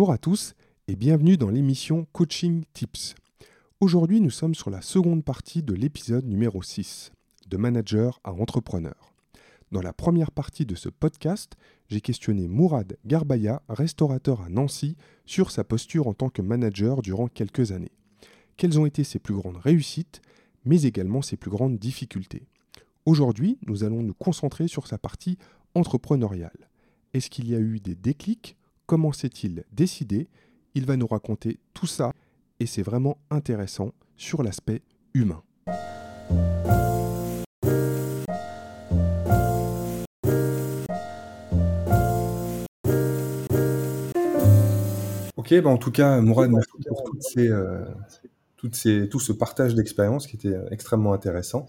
Bonjour à tous et bienvenue dans l'émission Coaching Tips. Aujourd'hui, nous sommes sur la seconde partie de l'épisode numéro 6, de manager à entrepreneur. Dans la première partie de ce podcast, j'ai questionné Mourad Garbaya, restaurateur à Nancy, sur sa posture en tant que manager durant quelques années. Quelles ont été ses plus grandes réussites, mais également ses plus grandes difficultés? Aujourd'hui, nous allons nous concentrer sur sa partie entrepreneuriale. Est-ce qu'il y a eu des déclics Comment s'est-il décidé? Il va nous raconter tout ça et c'est vraiment intéressant sur l'aspect humain. Ok, bah en tout cas, Mourad, merci pour euh, tout ce partage d'expérience qui était extrêmement intéressant.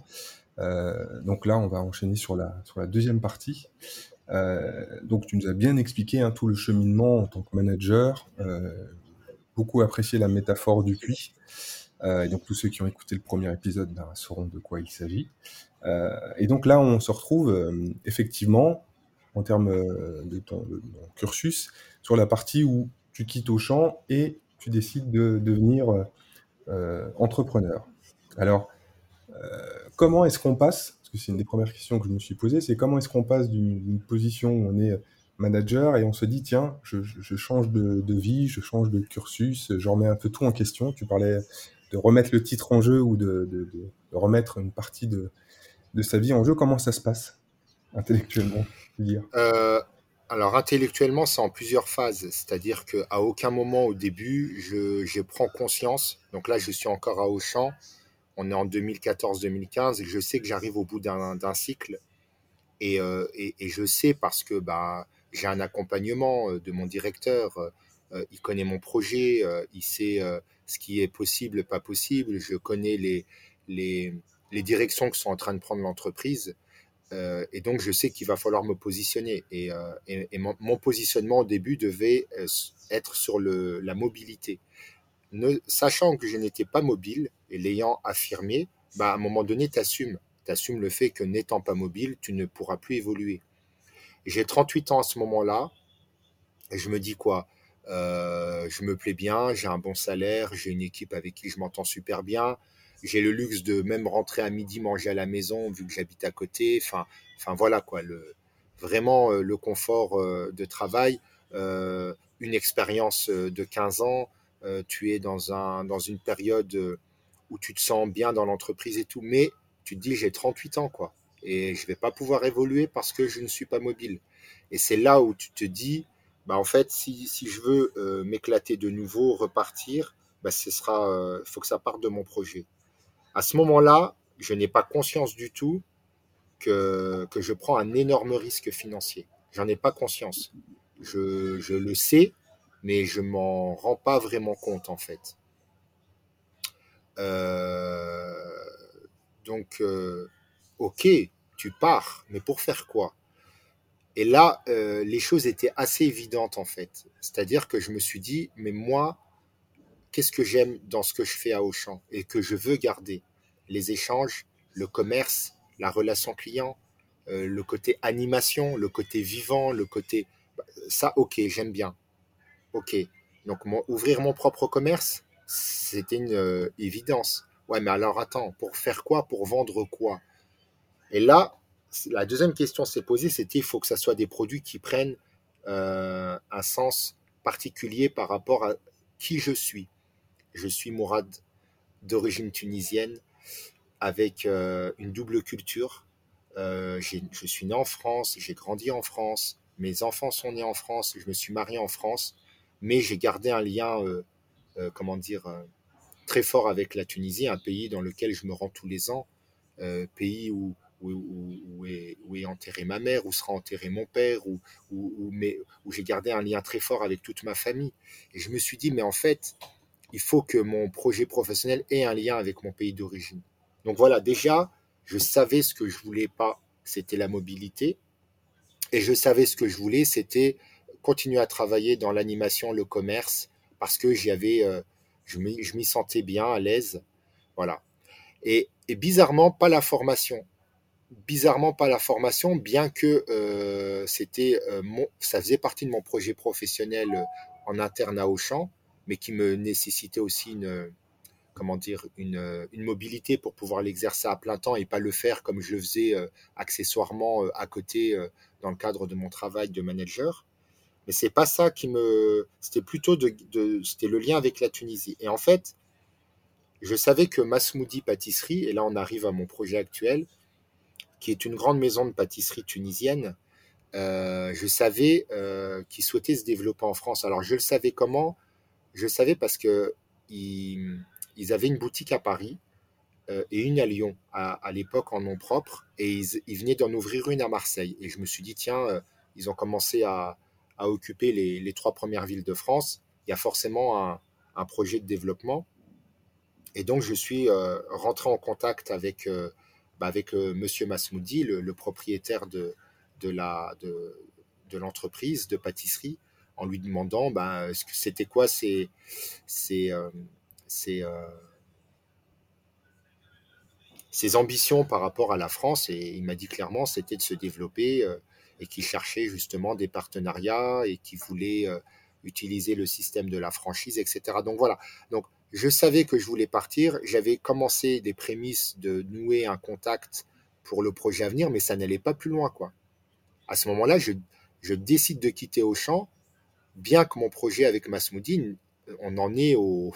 Euh, donc là, on va enchaîner sur la deuxième partie. Euh, donc tu nous as bien expliqué hein, tout le cheminement en tant que manager, euh, beaucoup apprécié la métaphore du puits. Euh, et donc tous ceux qui ont écouté le premier épisode ben, sauront de quoi il s'agit. et donc là, on se retrouve effectivement en termes de ton, cursus sur la partie où tu quittes au champ et tu décides de devenir entrepreneur. Alors, comment est-ce qu'on passe c'est une des premières questions que je me suis posée, c'est comment est-ce qu'on passe d'une position où on est manager et on se dit, tiens, je, change de, vie, je change de cursus, je remets un peu tout en question. Tu parlais de remettre le titre en jeu ou de, remettre une partie de, sa vie en jeu. Comment ça se passe intellectuellement euh, Alors intellectuellement, c'est en plusieurs phases. C'est-à-dire qu'à aucun moment au début, je, je prends conscience. Donc là, je suis encore à Auchan on est en 2014-2015 et je sais que j'arrive au bout d'un cycle. Euh, et, je sais parce que bah, j'ai un accompagnement euh, de mon directeur, euh, il connaît mon projet, il sait ce qui est possible, pas possible, je connais les, directions que sont en train de prendre l'entreprise. et donc, je sais qu'il va falloir me positionner. Et, mon, positionnement au début devait être sur la mobilité sachant que je n'étais pas mobile et l'ayant affirmé, bah, à un moment donné, tu assumes. Le fait que n'étant pas mobile, tu ne pourras plus évoluer. J'ai 38 ans à ce moment-là, je me dis quoi? Euh, Je me plais bien, j'ai un bon salaire, j'ai une équipe avec qui je m'entends super bien, j'ai le luxe de même rentrer à midi manger à la maison vu que j'habite à côté. Enfin, enfin voilà quoi, vraiment euh, le confort euh, de travail, une expérience de 15 ans, tu es dans, un, dans une période où tu te sens bien dans l'entreprise et tout, mais tu te dis j'ai 38 ans quoi, et je vais pas pouvoir évoluer parce que je ne suis pas mobile. Et c'est là où tu te dis, bah en fait, si, si je veux euh, m'éclater de nouveau, repartir, bah ce sera, faut que ça parte de mon projet. À ce moment-là, je n'ai pas conscience du tout que, que je prends un énorme risque financier. J'en ai pas conscience. Je, je le sais, mais je m'en rends pas vraiment compte en fait. Euh, donc, euh, ok, tu pars, mais pour faire quoi? Et là, euh, les choses étaient assez évidentes en fait. C'est-à-dire que je me suis dit, mais moi, qu'est-ce que j'aime dans ce que je fais à Auchan et que je veux garder? Les échanges, le commerce, la relation client, le côté animation, le côté vivant, le côté... Bah, ça, ok, j'aime bien. Ok. Donc, ouvrir mon propre commerce, c'était une euh, évidence. Ouais, mais alors attends, pour faire quoi Pour vendre quoi? Et là, la deuxième question s'est posée, c'était il faut que ça soit des produits qui prennent euh, un sens particulier par rapport à qui je suis. Je suis Mourad d'origine tunisienne avec euh, une double culture. je suis né en France, j'ai grandi en France, mes enfants sont nés en France, je me suis marié en France mais j'ai gardé un lien, comment dire, euh, très fort avec la Tunisie, un pays dans lequel je me rends tous les ans, pays où, est, où, est, enterré ma mère, où sera enterré mon père, où, où j'ai gardé un lien très fort avec toute ma famille. Et je me suis dit, mais en fait, il faut que mon projet professionnel ait un lien avec mon pays d'origine. Donc voilà, déjà, je savais ce que je voulais pas, c'était la mobilité. Et je savais ce que je voulais, c'était continuer à travailler dans l'animation, le commerce, parce que euh, je m'y sentais bien, à l'aise. Voilà. Et, bizarrement, pas la formation. Bizarrement, pas la formation, bien que euh, c'était euh, mon, ça faisait partie de mon projet professionnel en interne à Auchan, mais qui me nécessitait aussi une, comment dire, une mobilité pour pouvoir l'exercer à plein temps et pas le faire comme je le faisais accessoirement à côté dans le cadre de mon travail de manager. Mais c'est pas ça qui me. C'était plutôt c'était le lien avec la Tunisie. Et en fait, je savais que Masmoudi Pâtisserie, et là on arrive à mon projet actuel, qui est une grande maison de pâtisserie tunisienne, euh, je savais euh, qu'ils souhaitaient se développer en France. Alors je le savais comment? Je le savais parce que ils, avaient une boutique à Paris euh, et une à Lyon à, l'époque en nom propre, et ils, venaient d'en ouvrir une à Marseille. Et je me suis dit tiens, ils ont commencé à, occuper les, trois premières villes de France. Il y a forcément un projet de développement. Et donc, je suis euh, rentré en contact avec, euh, bah, euh, Monsieur Masmoudi, le, propriétaire de, l'entreprise de pâtisserie, en lui demandant bah, ce que c'était quoi ses, ses, ses, ses, ambitions par rapport à la France. Et il m'a dit clairement c'était de se développer et qu'il cherchait justement des partenariats et qu'il voulait utiliser le système de la franchise, etc. Donc voilà. Donc, je savais que je voulais partir. J'avais commencé des prémices de nouer un contact pour le projet à venir, mais ça n'allait pas plus loin, quoi. À ce moment-là, je, je, décide de quitter Auchan, bien que mon projet avec Masmoudine, on en est au,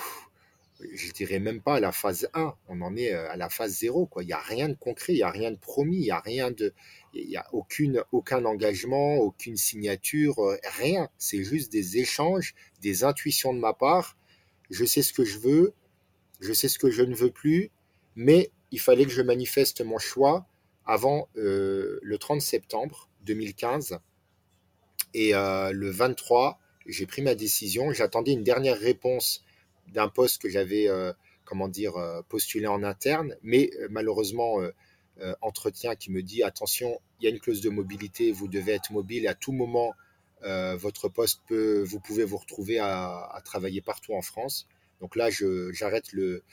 je dirais même pas à la phase 1, on en est euh, à la phase 0, quoi. Il n'y a rien de concret, il n'y a rien de promis, il n'y a rien de, il y a aucune, aucun engagement, aucune signature, euh, rien. C'est juste des échanges, des intuitions de ma part je sais ce que je veux, je sais ce que je ne veux plus, mais il fallait que je manifeste mon choix avant euh, le 30 septembre 2015. Et euh, le 23, j'ai pris ma décision. J'attendais une dernière réponse d'un poste que j'avais, euh, comment dire, postulé en interne, mais malheureusement, entretien qui me dit attention, il y a une clause de mobilité, vous devez être mobile à tout moment euh, votre poste peut, vous pouvez vous retrouver à, travailler partout en France. Donc là, j'arrête le,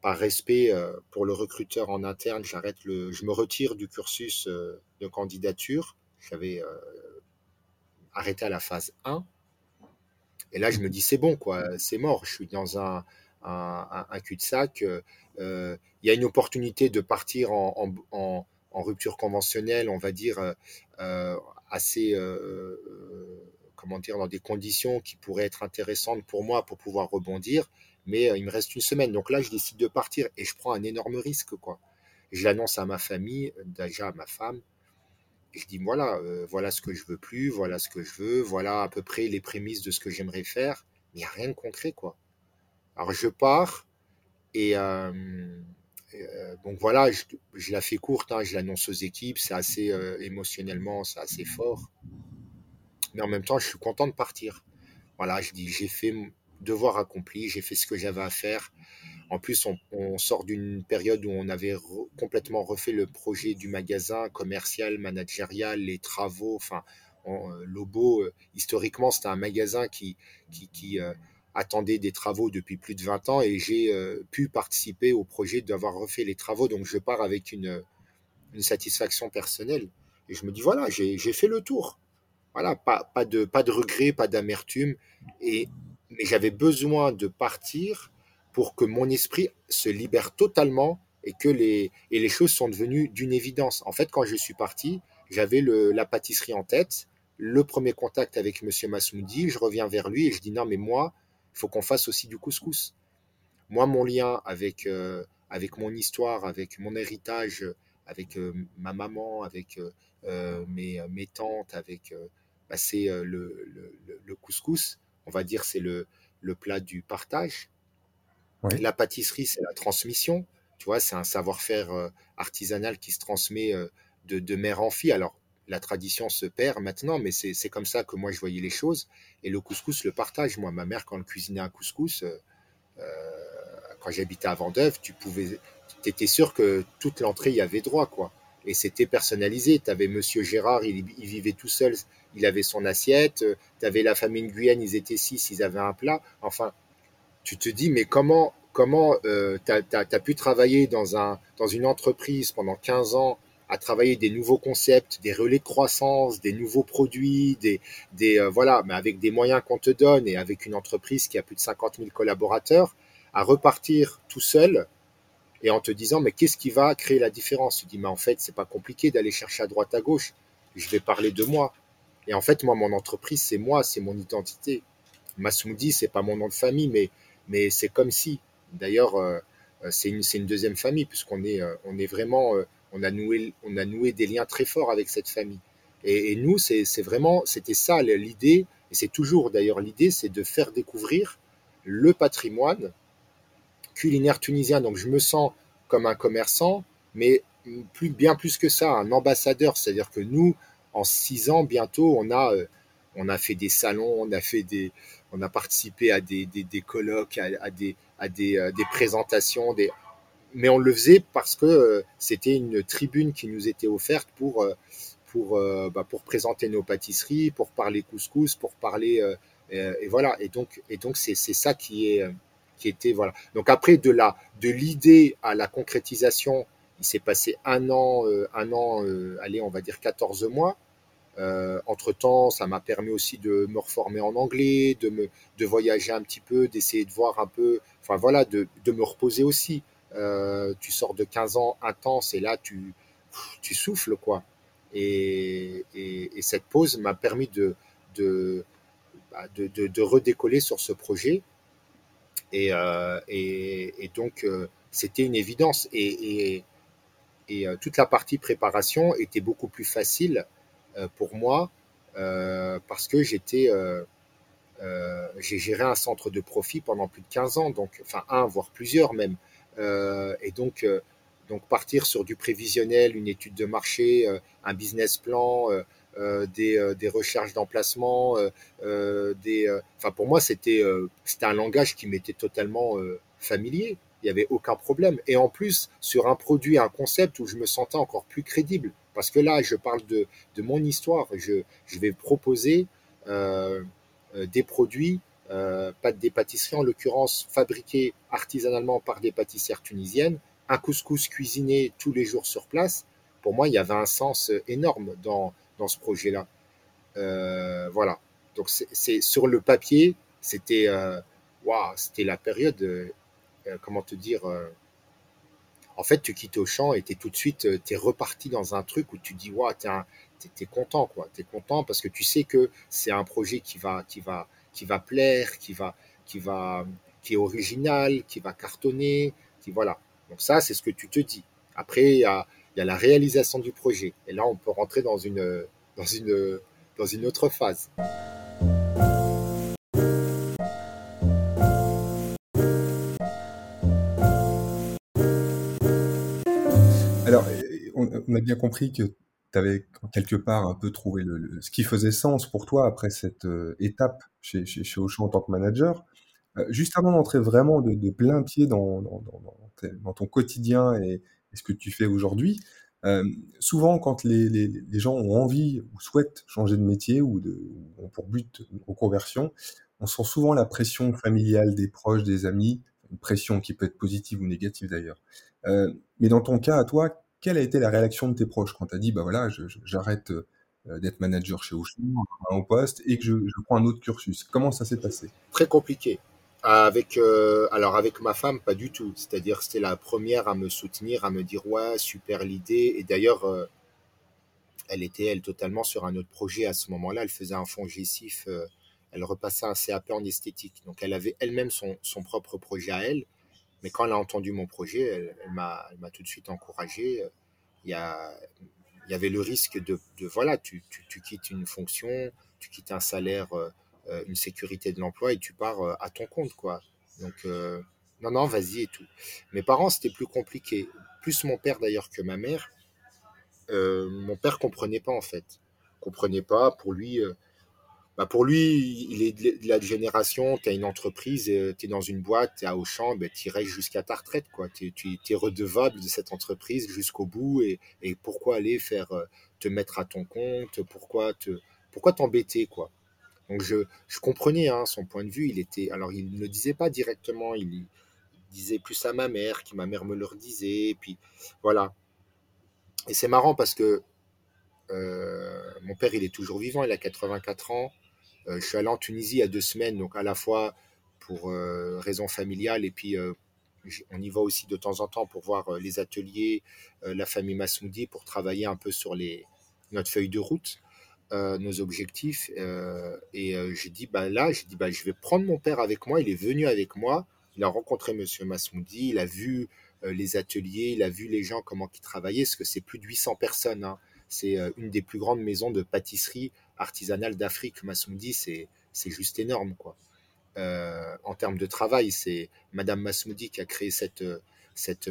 par respect euh, pour le recruteur en interne, j'arrête le, je me retire du cursus euh, de candidature. J'avais arrêté à la phase 1. Et là, je me dis, c'est bon, quoi, c'est mort. Je suis dans un, cul-de-sac. Il y a une opportunité de partir en, en, rupture conventionnelle, on va dire, assez, euh, euh, comment dire, dans des conditions qui pourraient être intéressantes pour moi pour pouvoir rebondir. Mais euh, il me reste une semaine. Donc là, je décide de partir et je prends un énorme risque, quoi. Je l'annonce à ma famille, déjà à ma femme. Je dis voilà, voilà ce que je veux plus, voilà ce que je veux, voilà à peu près les prémices de ce que j'aimerais faire. Mais il n'y a rien de concret, quoi. Alors je pars et, euh, donc voilà, je, la fais courte, hein, je l'annonce aux équipes, c'est assez euh, émotionnellement, c'est assez fort. Mais en même temps, je suis content de partir. Voilà, je dis, j'ai fait devoir accompli, j'ai fait ce que j'avais à faire. En plus, on, sort d'une période où on avait complètement refait le projet du magasin commercial, managérial, les travaux. Enfin, euh, Lobo, historiquement, c'était un magasin qui, qui attendait des travaux depuis plus de 20 ans et j'ai euh, pu participer au projet d'avoir refait les travaux. Donc je pars avec une, une satisfaction personnelle. Et je me dis, voilà, j'ai fait le tour. Voilà, pas, pas, de, pas de regret, pas d'amertume. Et, mais j'avais besoin de partir pour que mon esprit se libère totalement et que les, et les choses sont devenues d'une évidence. En fait, quand je suis parti, j'avais la pâtisserie en tête, le premier contact avec Monsieur Masmoudi, je reviens vers lui et je dis non, mais moi, il faut qu'on fasse aussi du couscous. Moi, mon lien avec, euh, avec mon histoire, avec mon héritage, avec euh, ma maman, avec euh, mes, mes, tantes, avec bah, c'est le, le, couscous. On va dire c'est le, le plat du partage. La pâtisserie, c'est la transmission. Tu vois, c'est un savoir-faire artisanal qui se transmet de, de mère en fille. Alors, la tradition se perd maintenant, mais c'est comme ça que moi je voyais les choses. Et le couscous le partage. Moi, ma mère, quand elle cuisinait un couscous, euh, euh, quand j'habitais à Vendeuve, tu pouvais, étais sûr que toute l'entrée y avait droit, quoi. Et c'était personnalisé. Tu avais Monsieur Gérard, il, vivait tout seul, il avait son assiette. Tu avais la famille de Guyane, ils étaient six, ils avaient un plat. Enfin, tu te dis, mais comment, comment euh, tu as, pu travailler dans, un, dans une entreprise pendant 15 ans à travailler des nouveaux concepts, des relais de croissance, des nouveaux produits, des, des euh, voilà, mais avec des moyens qu'on te donne et avec une entreprise qui a plus de 50 000 collaborateurs, à repartir tout seul et en te disant mais qu'est-ce qui va créer la différence? Tu dis mais en fait c'est pas compliqué d'aller chercher à droite à gauche. Je vais parler de moi. Et en fait moi mon entreprise c'est moi, c'est mon identité. Massoudi c'est pas mon nom de famille mais mais c'est comme si. D'ailleurs euh, c'est une, une deuxième famille puisqu'on est on est vraiment on a noué, on a noué des liens très forts avec cette famille. Et, nous, c'est vraiment, c'était ça l'idée, et c'est toujours d'ailleurs l'idée, c'est de faire découvrir le patrimoine culinaire tunisien. Donc je me sens comme un commerçant, mais plus, bien plus que ça, un ambassadeur. C'est-à-dire que nous, en six ans, bientôt, on a, euh, on a fait des salons, on a fait des, on a participé à des, des, colloques, à, des, à des, euh, des présentations, des, mais on le faisait parce que euh, c'était une tribune qui nous était offerte pour, pour, bah, pour présenter nos pâtisseries, pour parler couscous, pour parler. et voilà. Et donc, et donc c'est ça qui, est, Donc après, de, la, de l'idée à la concrétisation, il s'est passé un an, un an allez, on va dire 14 mois. entre temps, ça m'a permis aussi de me reformer en anglais, de, me, de voyager un petit peu, d'essayer de voir un peu, enfin voilà, de, de me reposer aussi. Euh, tu sors de 15 ans intense et là, tu, tu souffles, quoi. Et, cette pause m'a permis de, de, bah, de, redécoller sur ce projet. Et, euh, et donc, euh, c'était une évidence. Et, et, toute la partie préparation était beaucoup plus facile pour moi parce que j'ai géré un centre de profit pendant plus de 15 ans, donc, enfin un, voire plusieurs même. Euh, et donc, euh, donc partir sur du prévisionnel, une étude de marché, euh, un business plan, des, des, recherches d'emplacement, des, enfin pour moi c'était c'était un langage qui m'était totalement familier. Il n'y avait aucun problème. Et en plus, sur un produit, un concept où je me sentais encore plus crédible. Parce que là, je parle de, de mon histoire. Je, je vais proposer euh, des produits euh, des pâtisseries, en l'occurrence fabriquées artisanalement par des pâtissières tunisiennes, un couscous cuisiné tous les jours sur place. Pour moi, il y avait un sens énorme dans, dans ce projet-là. Euh, voilà. Donc, c'est sur le papier, c'était euh, c'était la période, euh, comment te dire, en fait, tu quittes au champ et tout de suite, tu es reparti dans un truc où tu dis, waouh, tu es, content, quoi. Tu es content parce que tu sais que c'est un projet qui va, qui va, qui va plaire, qui va, qui va, qui est original, qui va cartonner, qui voilà. Donc ça, c'est ce que tu te dis. Après, il y a, y a, la réalisation du projet. Et là, on peut rentrer dans une, dans une, dans une autre phase. Alors, on a bien compris que tu avais quelque part un peu trouvé ce qui faisait sens pour toi après cette euh, étape chez, chez, Auchan en tant que manager. Euh, juste avant d'entrer vraiment de, plein pied dans, dans, dans, ton quotidien et, ce que tu fais aujourd'hui, euh, souvent quand les, gens ont envie ou souhaitent changer de métier ou, de, ont pour but une reconversion, on sent souvent la pression familiale des proches, des amis, une pression qui peut être positive ou négative d'ailleurs. Euh, mais dans ton cas, à toi, quelle a été la réaction de tes proches quand tu as dit, bah voilà, j'arrête euh, d'être manager chez Auchan, au poste, et que je, prends un autre cursus? Comment ça s'est passé? Très compliqué. Avec, euh, alors avec ma femme, pas du tout. C'est-à-dire, c'était la première à me soutenir, à me dire, ouais, super l'idée. Et d'ailleurs, euh, elle était, elle, totalement sur un autre projet à ce moment-là. Elle faisait un fonds gessif, elle repassait un CAP en esthétique. Donc, elle avait elle-même son, son propre projet à elle. Mais quand elle a entendu mon projet, elle, elle m'a tout de suite encouragé. Il y, a, il y avait le risque de, de voilà, tu, tu, tu, quittes une fonction, tu quittes un salaire, euh, une sécurité de l'emploi et tu pars euh, à ton compte, quoi. Donc, euh, non, non, vas-y et tout. Mes parents, c'était plus compliqué. Plus mon père d'ailleurs que ma mère. Euh, mon père comprenait pas en fait. Comprenait pas. Pour lui, bah pour lui, il est de la génération, tu as une entreprise, tu es dans une boîte, tu es à Auchan, ben, tu restes jusqu'à ta retraite. Tu es, redevable de cette entreprise jusqu'au bout. Et, et, pourquoi aller faire euh, te mettre à ton compte Pourquoi te pourquoi t'embêter quoi Donc je, comprenais hein, son point de vue. Il était alors il ne le disait pas directement, il, disait plus à ma mère, qui ma mère me le redisait. Et puis voilà. et c'est marrant parce que mon père, il est toujours vivant, il a 84 ans. je suis allé en Tunisie il y a deux semaines, donc à la fois pour raison familiale et puis on y va aussi de temps en temps pour voir les ateliers, la famille Masmoudi, pour travailler un peu sur les, notre feuille de route. Euh, nos objectifs. Euh, et euh, j'ai dit, bah, là, j'ai dit, bah, je vais prendre mon père avec moi. Il est venu avec moi. Il a rencontré Monsieur Masmoudi. Il a vu les ateliers. Il a vu les gens, comment ils travaillaient. Parce que c'est plus de 800 personnes. Hein. C'est une des plus grandes maisons de pâtisserie artisanale d'Afrique. Masmoudi, c'est, c'est juste énorme, quoi. en termes de travail, c'est Madame Masmoudi qui a créé cette, cette,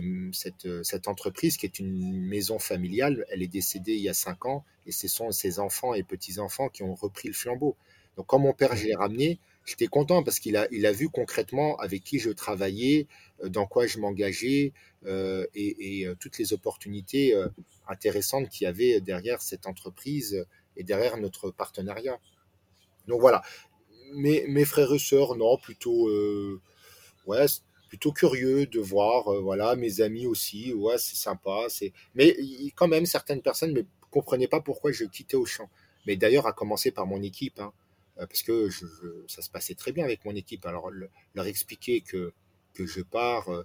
cette, entreprise qui est une maison familiale. Elle est décédée il y a cinq ans et ce sont ses enfants et petits-enfants qui ont repris le flambeau. Donc quand mon père, je l'ai ramené, j'étais content parce qu'il a, il a vu concrètement avec qui je travaillais, euh, dans quoi je m'engageais euh, et, euh, toutes les opportunités intéressantes qu'il y avait derrière cette entreprise et derrière notre partenariat. Donc voilà. Mes, mes frères et sœurs, non, plutôt... ouais, plutôt curieux de voir, euh, voilà, mes amis aussi, ouais, c'est sympa, c'est. Mais quand même, certaines personnes ne comprenaient pas pourquoi je quittais Auchan. Mais d'ailleurs, à commencer par mon équipe, hein, euh, parce que ça se passait très bien avec mon équipe. Alors, leur expliquer que, que je pars, euh,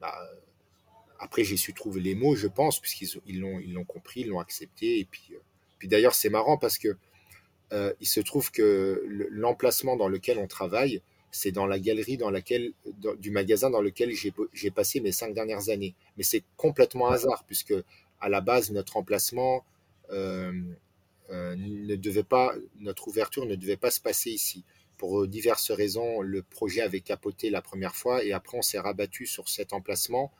bah, après, j'ai su trouver les mots, je pense, puisqu'ils ils l'ont, ils l'ont compris, ils l'ont accepté. Et puis, puis d'ailleurs, c'est marrant parce que il se trouve que l'emplacement dans lequel on travaille, c'est dans la galerie dans laquelle, du magasin dans lequel j'ai passé mes cinq dernières années. Mais c'est complètement hasard, puisque à la base, notre emplacement euh, euh, ne devait pas, notre ouverture ne devait pas se passer ici. Pour diverses raisons, le projet avait capoté la première fois et après on s'est rabattu sur cet emplacement,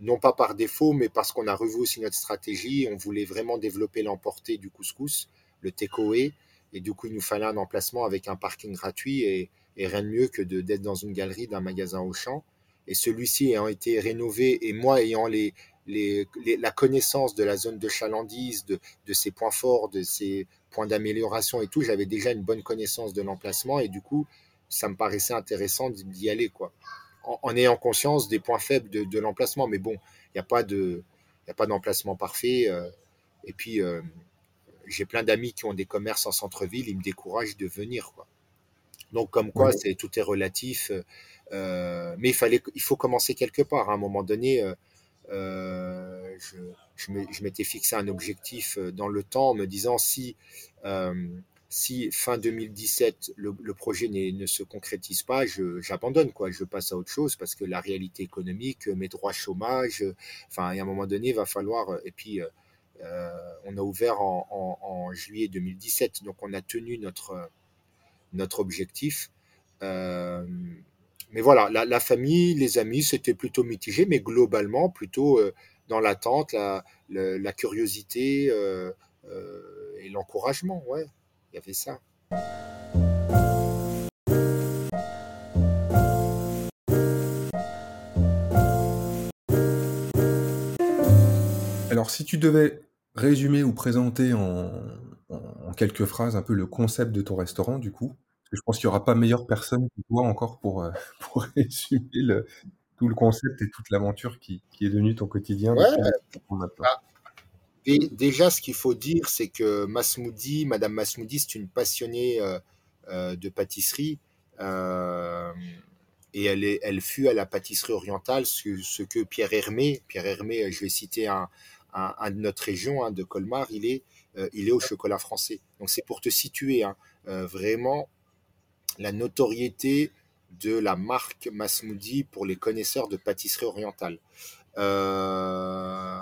non pas par défaut, mais parce qu'on a revu aussi notre stratégie. On voulait vraiment développer l'emporté du couscous, le takeaway, et du coup il nous fallait un emplacement avec un parking gratuit et et rien de mieux que d'être dans une galerie d'un magasin au champ. Et celui-ci ayant été rénové et moi ayant les, les, la connaissance de la zone de chalandise, de, de ses points forts, de ses points d'amélioration et tout, j'avais déjà une bonne connaissance de l'emplacement et du coup, ça me paraissait intéressant d'y aller, quoi. En, ayant conscience des points faibles de, de l'emplacement. Mais bon, il n'y a pas de, a pas d'emplacement parfait. Euh, et puis, euh, j'ai plein d'amis qui ont des commerces en centre-ville, ils me découragent de venir, quoi. Donc, comme quoi, c'est tout est relatif. Euh, mais il fallait, il faut commencer quelque part. À un moment donné, euh, euh, je, je m'étais fixé un objectif dans le temps en me disant si, si fin 2017 le, le projet ne se concrétise pas, j'abandonne quoi, je passe à autre chose parce que la réalité économique, mes droits chômage, enfin, à un moment donné, il va falloir. Et puis, on a ouvert en, en, en, juillet 2017, donc on a tenu notre notre objectif. Euh, mais voilà, la, famille, les amis, c'était plutôt mitigé, mais globalement, plutôt euh, dans l'attente, la, curiosité euh, et l'encouragement. Ouais, il y avait ça. Alors, si tu devais résumer ou présenter en, en, quelques phrases un peu le concept de ton restaurant, du coup, je pense qu'il n'y aura pas meilleure personne que toi encore pour, euh, pour résumer le, tout le concept et toute l'aventure qui, qui, est devenue ton quotidien. Bah, déjà, ce qu'il faut dire, c'est que Masmoudi, Madame Masmoudi, c'est une passionnée euh, euh, de pâtisserie. et elle, est, elle fut à la pâtisserie orientale, ce, ce que Pierre Hermé, Pierre Hermé, je vais citer un, un, de notre région, hein, de Colmar, il est, il est au chocolat français. Donc c'est pour te situer, hein, vraiment, la notoriété de la marque Masmoudi pour les connaisseurs de pâtisserie orientale. Euh,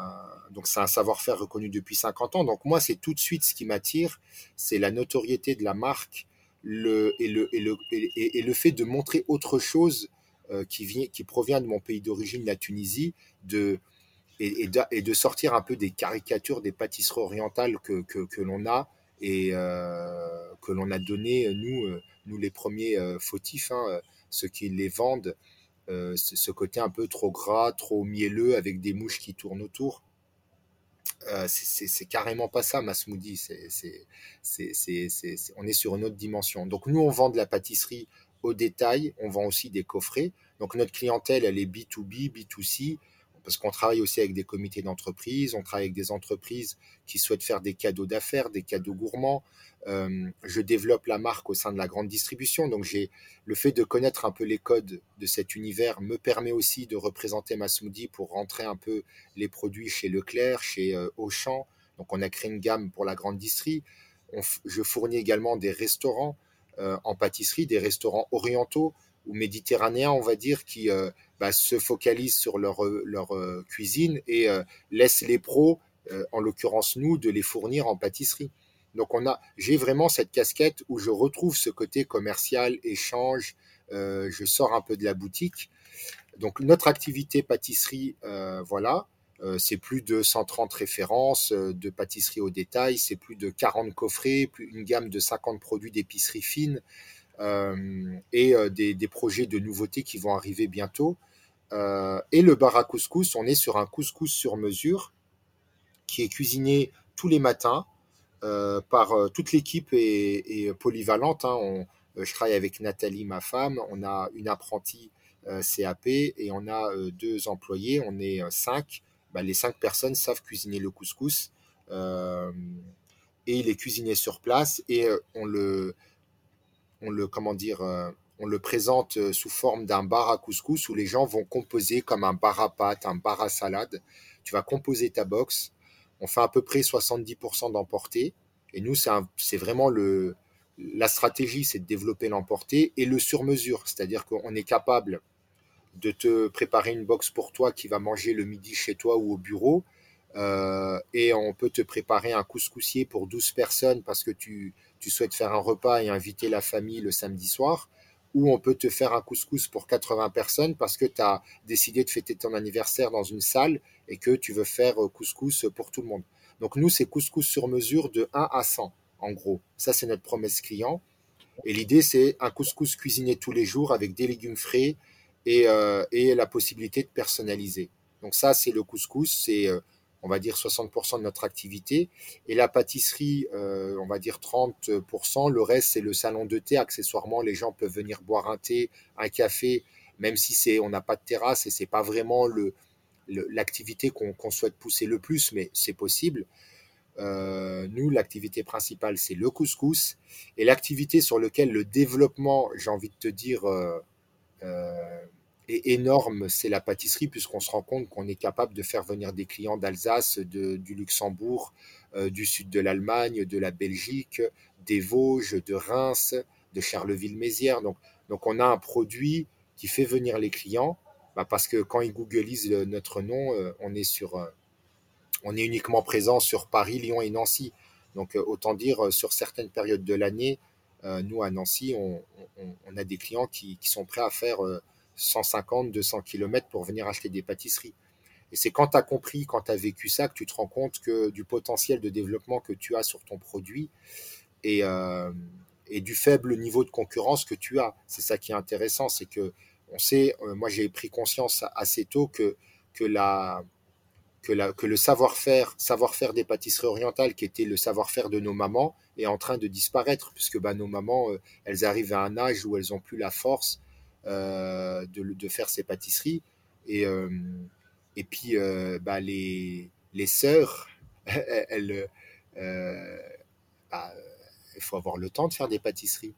donc c'est un savoir-faire reconnu depuis 50 ans. Donc moi, c'est tout de suite ce qui m'attire, c'est la notoriété de la marque et, le, fait de montrer autre chose euh, qui, vient, qui provient de mon pays d'origine, la Tunisie, et, de, sortir un peu des caricatures des pâtisseries orientales que l'on a et euh, que l'on a donné, nous, euh, nous les premiers euh, fautifs, hein, ceux qui les vendent, ce côté un peu trop gras, trop mielleux, avec des mouches qui tournent autour. Euh, c'est carrément pas ça, ma smoothie. on est sur une autre dimension. Donc nous, on vend de la pâtisserie au détail, on vend aussi des coffrets. Donc notre clientèle, elle est B2B, B2C. Parce qu'on travaille aussi avec des comités d'entreprise, on travaille avec des entreprises qui souhaitent faire des cadeaux d'affaires, des cadeaux gourmands. Euh, je développe la marque au sein de la grande distribution, donc j'ai le fait de connaître un peu les codes de cet univers me permet aussi de représenter ma smoothie pour rentrer un peu les produits chez Leclerc, chez euh, Auchan. Donc on a créé une gamme pour la grande distrie. je fournis également des restaurants euh, en pâtisserie, des restaurants orientaux ou méditerranéens, on va dire, qui bah, se focalisent sur leur, euh, leur euh, cuisine et euh, laissent les pros, en l'occurrence nous, de les fournir en pâtisserie. Donc on a, j'ai vraiment cette casquette où je retrouve ce côté commercial, échange, je sors un peu de la boutique. Donc notre activité pâtisserie, voilà, c'est plus de 130 références de pâtisserie au détail, c'est plus de 40 coffrets, plus une gamme de 50 produits d'épicerie fine et des, des, projets de nouveautés qui vont arriver bientôt. Euh, et le bar à couscous, on est sur un couscous sur mesure qui est cuisiné tous les matins euh, par euh, toute l'équipe et, polyvalente. Hein. je travaille avec Nathalie, ma femme. On a une apprentie CAP et on a deux employés. On est cinq. Bah, les cinq personnes savent cuisiner le couscous et il est cuisiné sur place et on le, on le comment dire on le présente euh, sous forme d'un bar à couscous où les gens vont composer comme un bar à pâtes, un bar à salade. Tu vas composer ta box. On fait à peu près 70% d'emporter. Et nous, c'est vraiment le, la stratégie, c'est de développer l'emporter et le sur-mesure. C'est-à-dire qu'on est capable de te préparer une box pour toi qui va manger le midi chez toi ou au bureau. Euh, et on peut te préparer un couscoussier pour 12 personnes parce que tu, tu souhaites faire un repas et inviter la famille le samedi soir ou on peut te faire un couscous pour 80 personnes parce que tu as décidé de fêter ton anniversaire dans une salle et que tu veux faire euh, couscous pour tout le monde. Donc nous, c'est couscous sur mesure de 1 à 100, en gros. Ça, c'est notre promesse client. Et l'idée, c'est un couscous cuisiné tous les jours avec des légumes frais et, euh, la possibilité de personnaliser. Donc ça, c'est le couscous, c'est euh, on va dire 60% de notre activité. Et la pâtisserie, euh, on va dire 30%. Le reste, c'est le salon de thé. Accessoirement, les gens peuvent venir boire un thé, un café, même si c'est, on n'a pas de terrasse et c'est pas vraiment le, l'activité qu'on souhaite pousser le plus, mais c'est possible. Euh, nous, l'activité principale, c'est le couscous. Et l'activité sur laquelle le développement, j'ai envie de te dire, euh, énorme, c'est la pâtisserie, puisqu'on se rend compte qu'on est capable de faire venir des clients d'Alsace, de, du Luxembourg, euh, du sud de l'Allemagne, de la Belgique, des Vosges, de Reims, de Charleville-Mézières. Donc, donc on a un produit qui fait venir les clients, bah, parce que quand ils googlisent notre nom, euh, on est sur, euh, on est uniquement présent sur Paris, Lyon et Nancy. Donc autant dire sur certaines périodes de l'année, nous à Nancy, on, on, a des clients qui, qui, sont prêts à faire 150, 200 km pour venir acheter des pâtisseries. Et c'est quand tu as compris, quand tu as vécu ça, que tu te rends compte que du potentiel de développement que tu as sur ton produit et, euh, du faible niveau de concurrence que tu as. C'est ça qui est intéressant, c'est que on sait, euh, moi j'ai pris conscience assez tôt que, que, la, que, la, que le savoir-faire, savoir-faire des pâtisseries orientales, qui était le savoir-faire de nos mamans, est en train de disparaître, puisque bah, nos mamans, euh, elles arrivent à un âge où elles n'ont plus la force de, de, faire ses pâtisseries. Et, euh, et puis, euh, bah, les, les sœurs, elles, bah, il faut avoir le temps de faire des pâtisseries.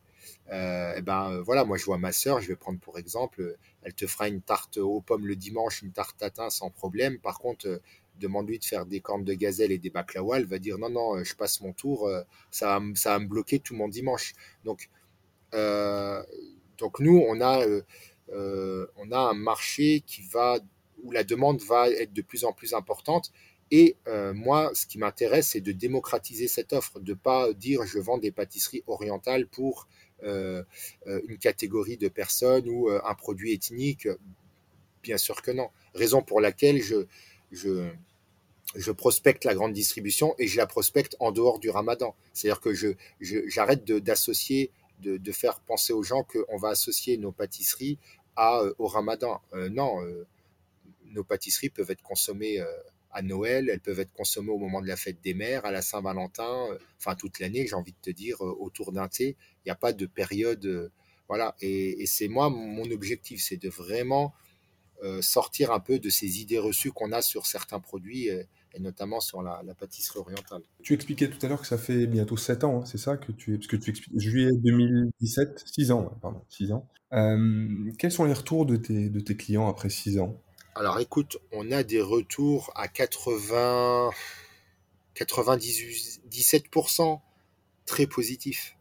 et ben voilà, moi je vois ma sœur, je vais prendre pour exemple, elle te fera une tarte aux pommes le dimanche, une tarte tatin sans problème. Par contre, demande-lui de faire des cornes de gazelle et des baklawa, elle va dire non, non, je passe mon tour, ça, va, ça va me bloquer tout mon dimanche. Donc, euh, donc nous, on a, euh, euh, on a un marché qui va, où la demande va être de plus en plus importante. Et euh, moi, ce qui m'intéresse, c'est de démocratiser cette offre, de pas dire je vends des pâtisseries orientales pour une catégorie de personnes ou un produit ethnique. Bien sûr que non. Raison pour laquelle je, je, je prospecte la grande distribution et je la prospecte en dehors du ramadan. C'est-à-dire que je, j'arrête d'associer de, faire penser aux gens qu'on va associer nos pâtisseries à, euh, au ramadan. Euh, non, euh, nos pâtisseries peuvent être consommées à Noël, elles peuvent être consommées au moment de la fête des mères, à la Saint-Valentin, enfin toute l'année, j'ai envie de te dire, autour d'un thé. Il n'y a pas de période. voilà. Et, c'est moi, mon objectif, c'est de vraiment sortir un peu de ces idées reçues qu'on a sur certains produits et notamment sur la, pâtisserie orientale. Tu expliquais tout à l'heure que ça fait bientôt 7 ans, hein, c'est ça que tu, parce que tu expliques, juillet 2017, 6 ans, pardon, 6 ans. Euh, quels sont les retours de tes, de tes clients après 6 ans? Alors écoute, on a des retours à 80, 97% très positifs.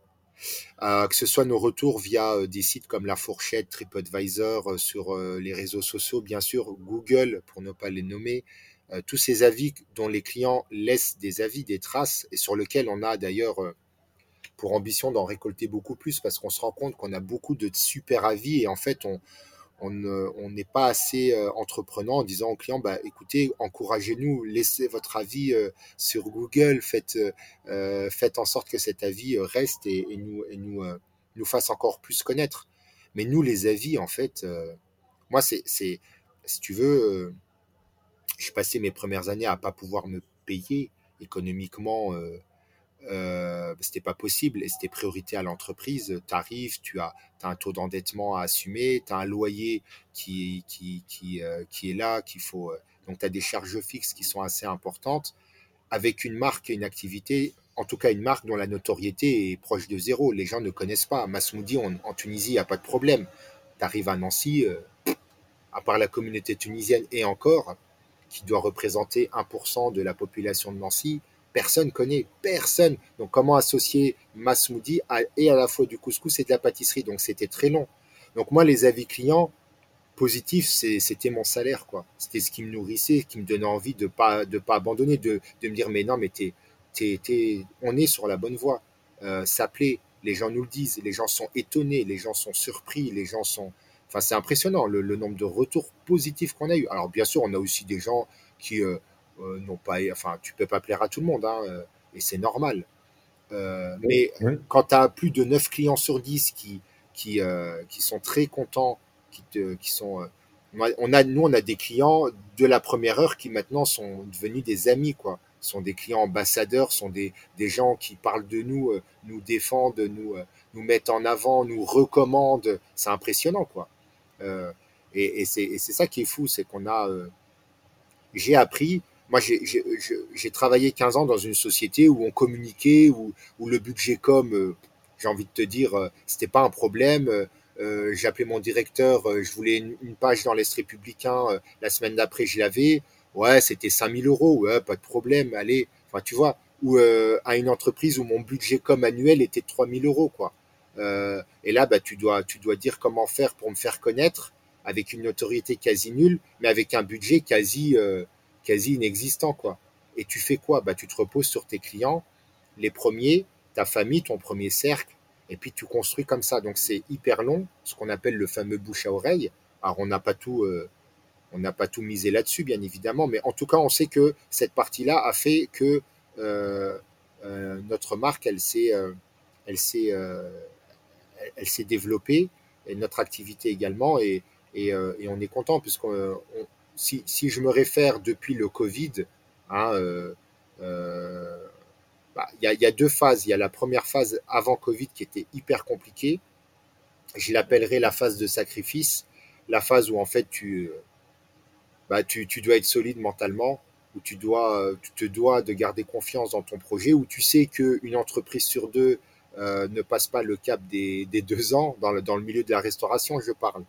Euh, que ce soit nos retours via euh, des sites comme La Fourchette, TripAdvisor, sur les réseaux sociaux, bien sûr, Google, pour ne pas les nommer, tous ces avis dont les clients laissent des avis, des traces, et sur lesquels on a d'ailleurs euh, pour ambition d'en récolter beaucoup plus, parce qu'on se rend compte qu'on a beaucoup de super avis, et en fait, on, on n'est pas assez euh, entreprenant en disant aux clients, bah, écoutez, encouragez-nous, laissez votre avis sur Google, faites, faites en sorte que cet avis reste et, nous, et nous, nous fasse encore plus connaître. Mais nous, les avis, en fait, moi, c'est, si tu veux, j'ai passé mes premières années à pas pouvoir me payer économiquement. Euh, euh, c'était pas possible et c'était priorité à l'entreprise. Tu arrives, tu as, as, un taux d'endettement à assumer, tu as un loyer qui, qui, qui, euh, qui est là, qu'il faut. Euh, donc, tu as des charges fixes qui sont assez importantes. Avec une marque et une activité, en tout cas une marque dont la notoriété est proche de zéro. Les gens ne connaissent pas. Masmoudi, en Tunisie, il n'y a pas de problème. Tu arrives à Nancy, à part la communauté tunisienne et encore, qui doit représenter 1% de la population de Nancy, personne connaît, personne. Donc comment associer Masmoudi à, et à la fois du couscous et de la pâtisserie? Donc c'était très long. Donc moi, les avis clients positifs, c'était mon salaire, quoi. C'était ce qui me nourrissait, qui me donnait envie de pas de pas abandonner, de, de me dire mais non, mais t'es, on est sur la bonne voie. Euh, ça plaît, les gens nous le disent, les gens sont étonnés, les gens sont surpris, les gens sont Enfin, c'est impressionnant le, nombre de retours positifs qu'on a eu. Alors, bien sûr, on a aussi des gens qui euh, euh, n'ont pas. Enfin, tu peux pas plaire à tout le monde, hein, euh, et c'est normal. mais quand tu as plus de 9 clients sur 10 qui, qui, qui sont très contents, qui, te, qui sont. on a, nous, on a des clients de la première heure qui maintenant sont devenus des amis, quoi sont des clients ambassadeurs, sont des, des gens qui parlent de nous, nous défendent, nous, nous mettent en avant, nous recommandent. C'est impressionnant, quoi. Euh, et, c'est ça qui est fou, c'est qu'on a. Euh, j'ai appris. Moi, j'ai travaillé 15 ans dans une société où on communiquait, où, où le budget com, euh, j'ai envie de te dire, c'était pas un problème. j'ai appelé mon directeur, je voulais une, page dans l'Est républicain, la semaine d'après, je l'avais. Ouais, c'était 5000 euros, ouais, pas de problème, allez. Enfin, tu vois, ou à une entreprise où mon budget com annuel était de 3000 euros, quoi. Euh, et là, bah, tu dois, tu dois dire comment faire pour me faire connaître avec une notoriété quasi nulle, mais avec un budget quasi, euh, quasi inexistant, quoi. Et tu fais quoi? Bah, tu te reposes sur tes clients, les premiers, ta famille, ton premier cercle, et puis tu construis comme ça. Donc c'est hyper long, ce qu'on appelle le fameux bouche à oreille. Alors on n'a pas tout, euh, on n'a pas tout misé là-dessus, bien évidemment, mais en tout cas, on sait que cette partie-là a fait que notre marque, elle s'est, elle s'est elle, s'est développée, et notre activité également, et, euh, on est content, puisque si, si, je me réfère depuis le Covid, hein, euh, euh, bah, il y, a, deux phases. Il y a la première phase avant Covid qui était hyper compliquée. Je l'appellerai la phase de sacrifice, la phase où en fait tu, bah, tu, tu dois être solide mentalement, où tu, dois, tu te dois de garder confiance dans ton projet, où tu sais qu'une entreprise sur deux euh, ne passe pas le cap des, deux ans dans le, dans le milieu de la restauration, je parle.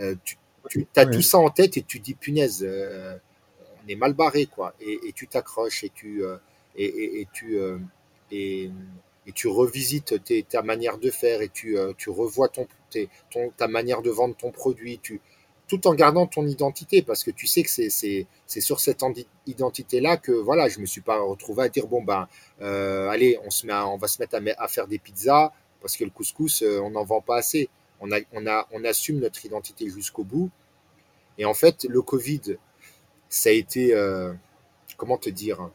Euh, tu, as tout ça en tête et tu dis punaise, euh, on est mal barré quoi. Et, tu t'accroches et tu et, tu et, tu revisites ta manière de faire et tu, tu revois ton, ton, ta manière de vendre ton produit. Tu, tout en gardant ton identité, parce que tu sais que c'est sur cette identité-là que voilà, je me suis pas retrouvé à dire bon ben euh, allez, on se met, on va se mettre à, faire des pizzas parce que le couscous, euh, on n'en vend pas assez. On a, on a, on assume notre identité jusqu'au bout. Et en fait, le Covid, ça a été, euh, comment te dire,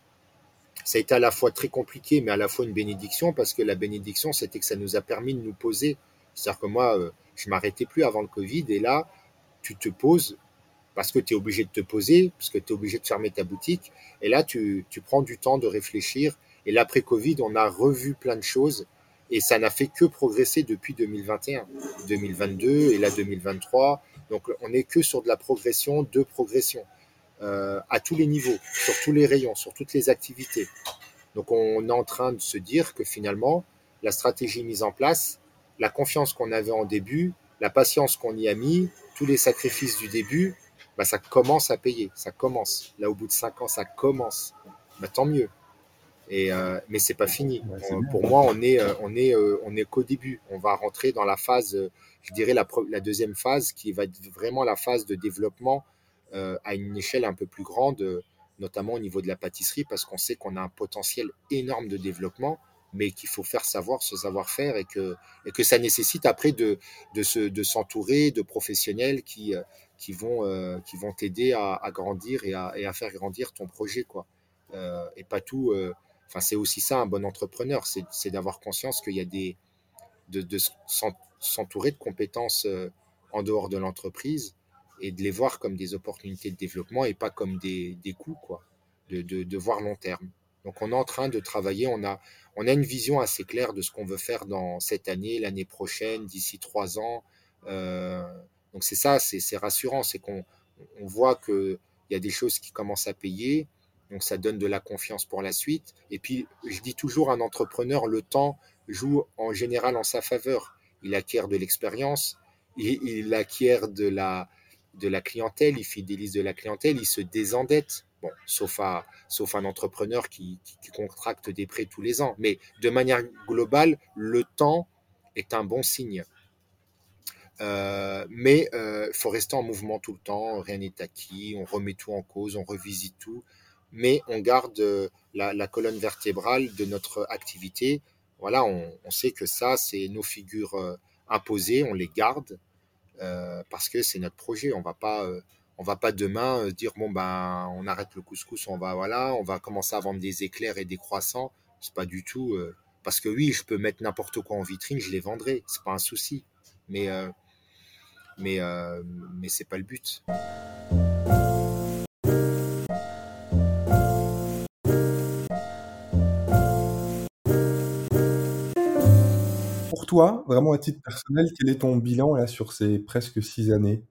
ça a été à la fois très compliqué, mais à la fois une bénédiction parce que la bénédiction, c'était que ça nous a permis de nous poser. C'est-à-dire que moi, je m'arrêtais plus avant le Covid et là, tu te poses parce que tu es obligé de te poser, parce que tu es obligé de fermer ta boutique. Et là, tu, tu prends du temps de réfléchir. Et l'après-Covid, on a revu plein de choses et ça n'a fait que progresser depuis 2021, 2022 et là 2023. Donc on n'est que sur de la progression, de progression, euh, à tous les niveaux, sur tous les rayons, sur toutes les activités. Donc on est en train de se dire que finalement, la stratégie mise en place, la confiance qu'on avait en début, la patience qu'on y a mis, tous les sacrifices du début, bah, ça commence à payer, ça commence. Là, au bout de cinq ans, ça commence. Bah, tant mieux. Et, euh, mais c'est pas fini. pour moi, on est, euh, on est, euh, on est qu'au début. On va rentrer dans la phase, je dirais la, la, deuxième phase, qui va être vraiment la phase de développement à une échelle un peu plus grande, notamment au niveau de la pâtisserie, parce qu'on sait qu'on a un potentiel énorme de développement, mais qu'il faut faire savoir ce savoir-faire et que, et que ça nécessite après de, de, se, de s'entourer de professionnels qui, qui vont, qui vont t'aider à, à, grandir et à, et à, faire grandir ton projet, quoi. et pas tout Enfin, c'est aussi ça un bon entrepreneur, c'est d'avoir conscience qu'il y a des de, de s'entourer de compétences euh, en dehors de l'entreprise et de les voir comme des opportunités de développement et pas comme des, des coûts, quoi, de, de, de, voir long terme. Donc on est en train de travailler, on a, on a une vision assez claire de ce qu'on veut faire dans cette année, l'année prochaine, d'ici trois ans. Euh, donc c'est ça, c'est rassurant, c'est qu'on on voit qu'il y a des choses qui commencent à payer, donc ça donne de la confiance pour la suite. Et puis, je dis toujours, un entrepreneur, le temps joue en général en sa faveur. Il acquiert de l'expérience, il, acquiert de la, de la clientèle, il fidélise de la clientèle, il se désendette. Bon, sauf, un entrepreneur qui, contracte des prêts tous les ans. Mais de manière globale, le temps est un bon signe. Euh, mais il euh, faut rester en mouvement tout le temps, rien n'est acquis, on remet tout en cause, on revisite tout mais on garde euh, la, colonne vertébrale de notre activité. Voilà, on, sait que ça, c'est nos figures imposées, on les garde parce que c'est notre projet. On va pas, on va pas demain dire bon ben on arrête le couscous, on va voilà, on va commencer à vendre des éclairs et des croissants. C'est pas du tout parce que oui, je peux mettre n'importe quoi en vitrine, je les vendrai, c'est pas un souci. Mais mais mais c'est pas le but. toi, vraiment à titre personnel, quel est ton bilan là sur ces presque six années?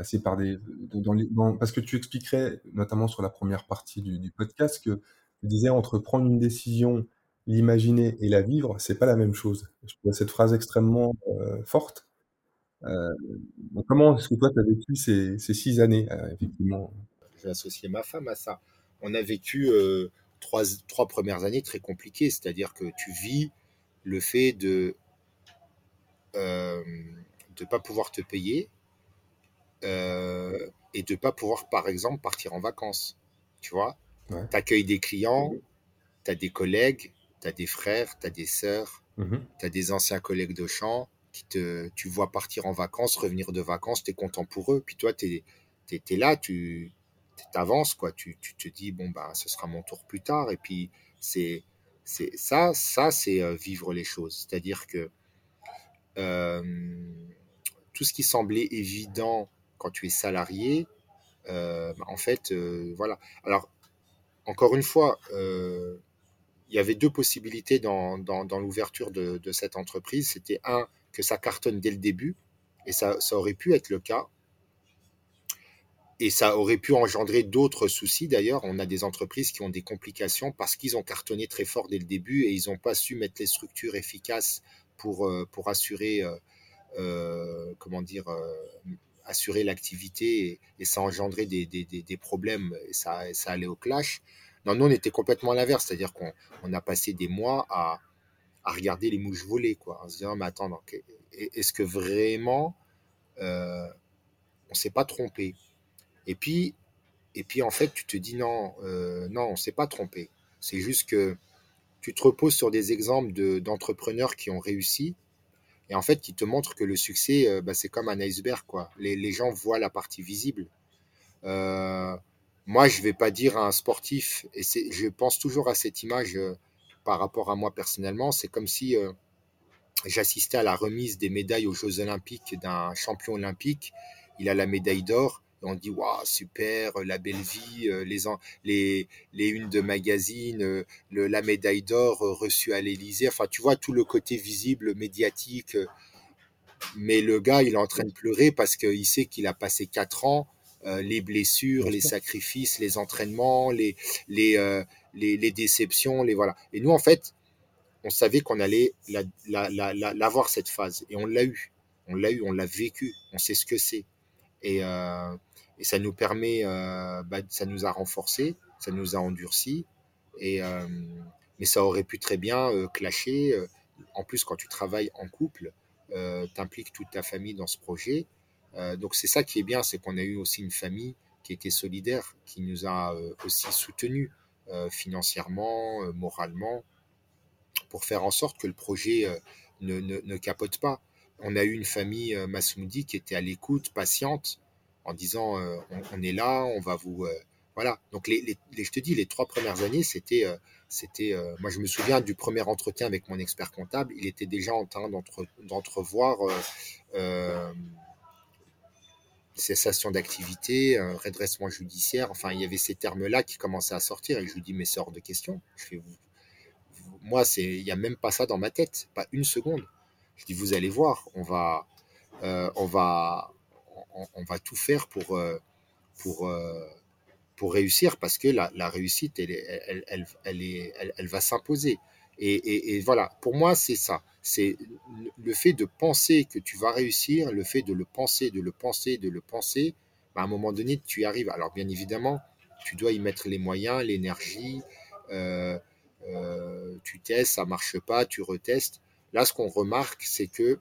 Euh, parce que tu expliquerais, notamment sur la première partie du, podcast, que tu disais entre prendre une décision, l'imaginer et la vivre, c'est pas la même chose. Je trouve cette phrase extrêmement euh, forte. Euh, comment est-ce que toi, tu as vécu ces, six années, effectivement? J'ai associé ma femme à ça. On a vécu trois, premières années très compliquées, c'est-à-dire que tu vis le fait de ne euh, pas pouvoir te payer euh, et de pas pouvoir, par exemple, partir en vacances. Tu vois? Tu accueilles des clients, tu as des collègues, tu as des frères, tu as des sœurs, mmh tu as des anciens collègues de champ qui te, tu vois partir en vacances, revenir de vacances, tu es content pour eux. Puis toi, tu es, là, tu avances, quoi. Tu, tu, te dis, bon, bah, ce sera mon tour plus tard. Et puis, c'est c'est ça, ça c'est euh, vivre les choses. C'est-à-dire que tout ce qui semblait évident quand tu es salarié, euh, bah, en fait, euh, voilà. Alors, encore une fois, il y avait deux possibilités dans, l'ouverture de, cette entreprise. C'était un, que ça cartonne dès le début, et ça, ça aurait pu être le cas et ça aurait pu engendrer d'autres soucis d'ailleurs. On a des entreprises qui ont des complications parce qu'ils ont cartonné très fort dès le début et ils n'ont pas su mettre les structures efficaces pour, euh, pour assurer, euh, euh, comment dire, assurer l'activité et, ça engendrait des, des, des, problèmes et ça, ça allait au clash. Non, nous, on était complètement à l'inverse, c'est-à-dire qu'on on a passé des mois à, à regarder les mouches voler, quoi, en se disant, mais attends, est-ce que vraiment on s'est pas trompé? Et puis, et puis en fait, tu te dis non, euh, non, on s'est pas trompé. C'est juste que tu te reposes sur des exemples d'entrepreneurs qui ont réussi et en fait qui te montrent que le succès, euh, bah, c'est comme un iceberg. Quoi. Les, gens voient la partie visible. Euh, moi, je vais pas dire à un sportif, et je pense toujours à cette image euh, par rapport à moi personnellement, c'est comme si j'assistais à la remise des médailles aux Jeux olympiques d'un champion olympique. Il a la médaille d'or on dit waouh super la belle vie euh, les les les unes de magazines euh, le, la médaille d'or euh, reçue à l'Élysée enfin tu vois tout le côté visible médiatique mais le gars, il est en train de pleurer parce qu'il sait qu'il a passé quatre ans, euh, les blessures, les sacrifices, les entraînements, les, les, euh, les, les, déceptions, les voilà. Et nous, en fait, on savait qu'on allait l'avoir la, la, la, cette phase, et on l'a eu. On l'a eu, on l'a vécu, on sait ce que c'est. Et, euh, et, ça nous permet, euh, bah, ça nous a renforcé, ça nous a endurci, et, euh, mais ça aurait pu très bien euh, clasher. En plus, quand tu travailles en couple, euh, t'impliques toute ta famille dans ce projet. Euh, donc c'est ça qui est bien, c'est qu'on a eu aussi une famille qui était solidaire, qui nous a euh, aussi soutenus euh, financièrement, euh, moralement, pour faire en sorte que le projet euh, ne, ne, ne, capote pas. On a eu une famille euh, Massoudi qui était à l'écoute, patiente, en disant on, on, est là, on va vous voilà. Donc les, les, je te dis, les trois premières années, c'était euh, moi je me souviens du premier entretien avec mon expert comptable, il était déjà en train d'entrevoir euh, euh, cessation d'activité, redressement judiciaire, enfin il y avait ces termes-là qui commençaient à sortir et je lui dis mais c'est hors de question. Je fais, moi c'est, il n'y a même pas ça dans ma tête, pas une seconde. Je dis vous allez voir, on va, euh, on va, on, va tout faire pour, euh, pour euh, pour réussir parce que la, réussite, elle, elle, elle, elle, est, elle, va s'imposer. Et, et, voilà, pour moi, c'est ça. C'est le fait de penser que tu vas réussir, le fait de le penser, de le penser, de le penser, bah à un moment donné, tu y arrives. Alors, bien évidemment, tu dois y mettre les moyens, l'énergie. Euh, tu testes, ça marche pas, tu retestes. Là, ce qu'on remarque, c'est que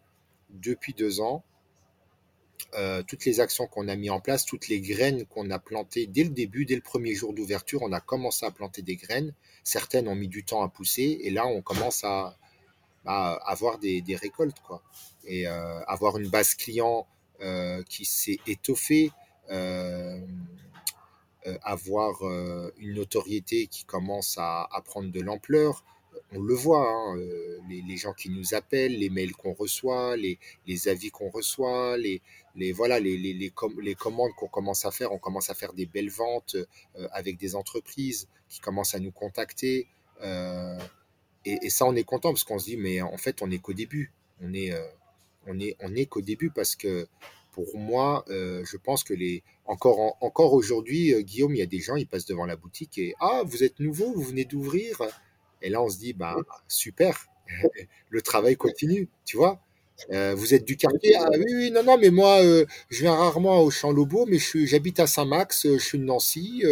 depuis deux ans, euh, toutes les actions qu'on a mis en place, toutes les graines qu'on a plantées dès le début, dès le premier jour d'ouverture, on a commencé à planter des graines. Certaines ont mis du temps à pousser et là, on commence à, avoir des, récoltes, quoi. Et euh, avoir une base client euh, qui s'est étoffée, avoir une notoriété qui commence à prendre de l'ampleur, on le voit, hein, les, les, gens qui nous appellent, les mails qu'on reçoit, les, avis qu'on reçoit, les, voilà, les, les, les, com les commandes qu'on commence à faire. On commence à faire des belles ventes euh, avec des entreprises qui commencent à nous contacter. Euh, et, ça, on est content parce qu'on se dit, mais en fait, on n'est qu'au début. On est, euh, qu'au début parce que pour moi, euh, je pense que les encore en, encore aujourd'hui, euh, Guillaume, il y a des gens, ils passent devant la boutique et ah, vous êtes nouveau, vous venez d'ouvrir. Et là, on se dit, bah super, le travail continue, tu vois. Euh, vous êtes du quartier Ah oui, oui, non, non, mais moi, euh, je viens rarement au Champ-Lobo, mais j'habite à Saint-Max, euh, je suis de Nancy,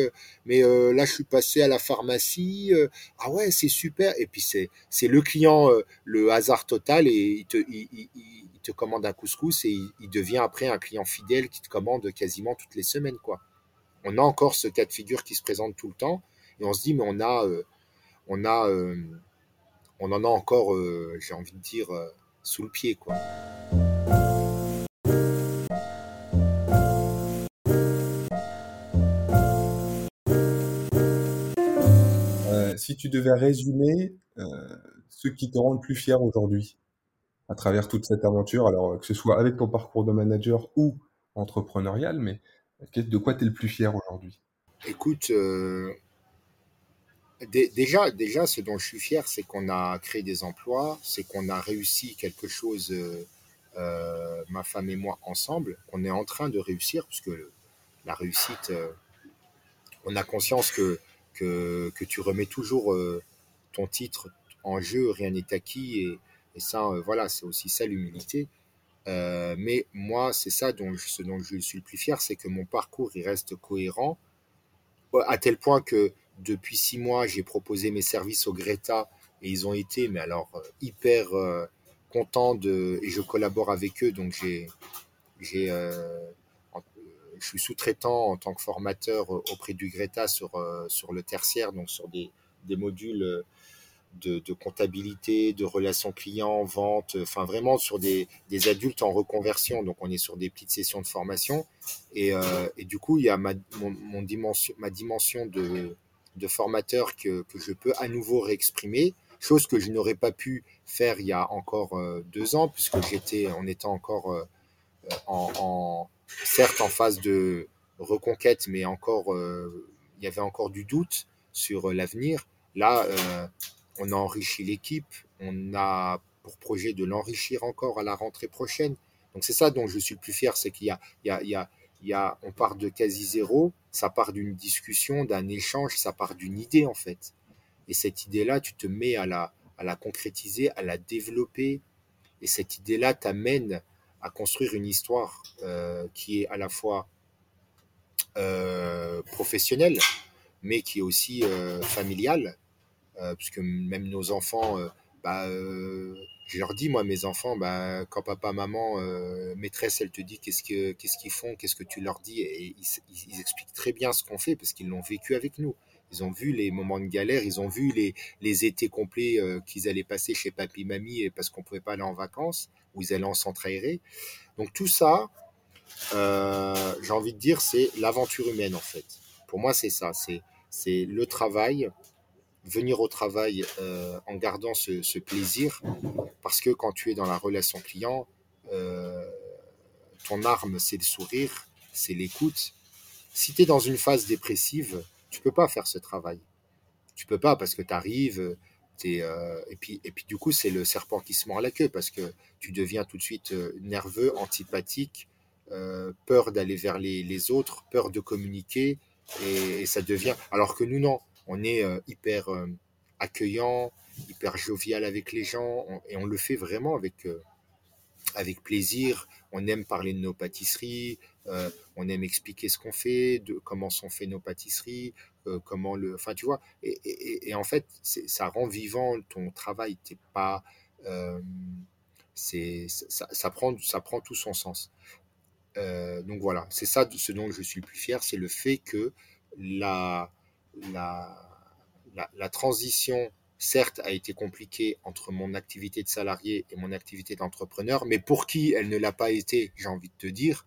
mais là, je suis passé à la pharmacie. ah ouais, c'est super. Et puis, c'est le client, le hasard total, et il te, il, il, il te commande un couscous et il, il, devient après un client fidèle qui te commande quasiment toutes les semaines, quoi. On a encore ce cas de figure qui se présente tout le temps, et on se dit, mais on a, on a, on en a encore, j'ai envie de dire, sous le pied, quoi. Euh, si tu devais résumer euh, ce qui te rend le plus fier aujourd'hui à travers toute cette aventure, alors que ce soit avec ton parcours de manager ou entrepreneurial, mais de quoi tu es le plus fier aujourd'hui? Écoute, euh, Déjà, déjà, ce dont je suis fier, c'est qu'on a créé des emplois, c'est qu'on a réussi quelque chose, euh, euh, ma femme et moi, ensemble, qu'on est en train de réussir, parce que la réussite, euh, on a conscience que, que, que, tu remets toujours ton titre en jeu, rien n'est acquis, et, ça, voilà, c'est aussi ça l'humilité. Mais moi, c'est ça dont je, ce dont je suis le plus fier, c'est que mon parcours, il reste cohérent, à tel point que depuis six mois, j'ai proposé mes services au Greta et ils ont été, mais alors, euh, hyper euh, contents de, et je collabore avec eux. Donc, j'ai, j'ai, euh, je suis sous-traitant en tant que formateur auprès du Greta sur, sur le tertiaire, donc sur des, des modules de, de, comptabilité, de relations clients, vente, enfin vraiment sur des, des, adultes en reconversion. Donc on est sur des petites sessions de formation. Et, euh, et du coup, il y a ma, mon, mon dimension, ma dimension de, de formateur que, que, je peux à nouveau réexprimer, chose que je n'aurais pas pu faire il y a encore euh, deux ans, puisque j'étais, on était encore euh, en, certes en phase de reconquête, mais encore, euh, il y avait encore du doute sur l'avenir. Là, on a enrichi l'équipe, on a pour projet de l'enrichir encore à la rentrée prochaine. Donc c'est ça dont je suis le plus fier, c'est qu'il y a, il y a, il y a, on part de quasi zéro, ça part d'une discussion, d'un échange, ça part d'une idée en fait. Et cette idée-là, tu te mets à la, à la concrétiser, à la développer. Et cette idée-là t'amène à construire une histoire euh, qui est à la fois euh, professionnelle, mais qui est aussi euh, familiale, euh, puisque même nos enfants, bah, euh, je leur dis, moi, mes enfants, bah, quand papa, maman, euh, maîtresse, elle te dit qu'est-ce que, qu'est-ce qu'ils font, qu'est-ce que tu leur dis, et ils, expliquent très bien ce qu'on fait, parce qu'ils l'ont vécu avec nous. Ils ont vu les moments de galère, ils ont vu les, les étés complets euh, qu'ils allaient passer chez papy, mamie, parce qu'on pouvait pas aller en vacances, ou ils allaient en centre aéré. Donc tout ça, j'ai envie de dire, c'est l'aventure humaine, en fait. Pour moi, c'est ça, c'est, c'est le travail, venir au travail euh, en gardant ce, plaisir, parce que quand tu es dans la relation client, euh, ton arme, c'est le sourire, c'est l'écoute. Si tu es dans une phase dépressive, tu peux pas faire ce travail. Tu peux pas parce que tu arrives, et puis, et puis du coup, c'est le serpent qui se mord la queue parce que tu deviens tout de suite euh, nerveux, antipathique, euh, peur d'aller vers les, les autres, peur de communiquer, et, et ça devient. Alors que nous, non, on est euh, hyper euh, accueillant, hyper jovial avec les gens, et on le fait vraiment avec, euh, avec plaisir. On aime parler de nos pâtisseries, on aime expliquer ce qu'on fait, de comment sont fait nos pâtisseries, comment le. Enfin, tu vois, et, en fait, ça rend vivant ton travail. T'es pas. c'est, ça, ça prend, ça prend tout son sens. Donc voilà, c'est ça ce dont je suis le plus fier, c'est le fait que la, la, la, la transition, certes, a été compliquée entre mon activité de salarié et mon activité d'entrepreneur, mais pour qui elle ne l'a pas été, j'ai envie de te dire,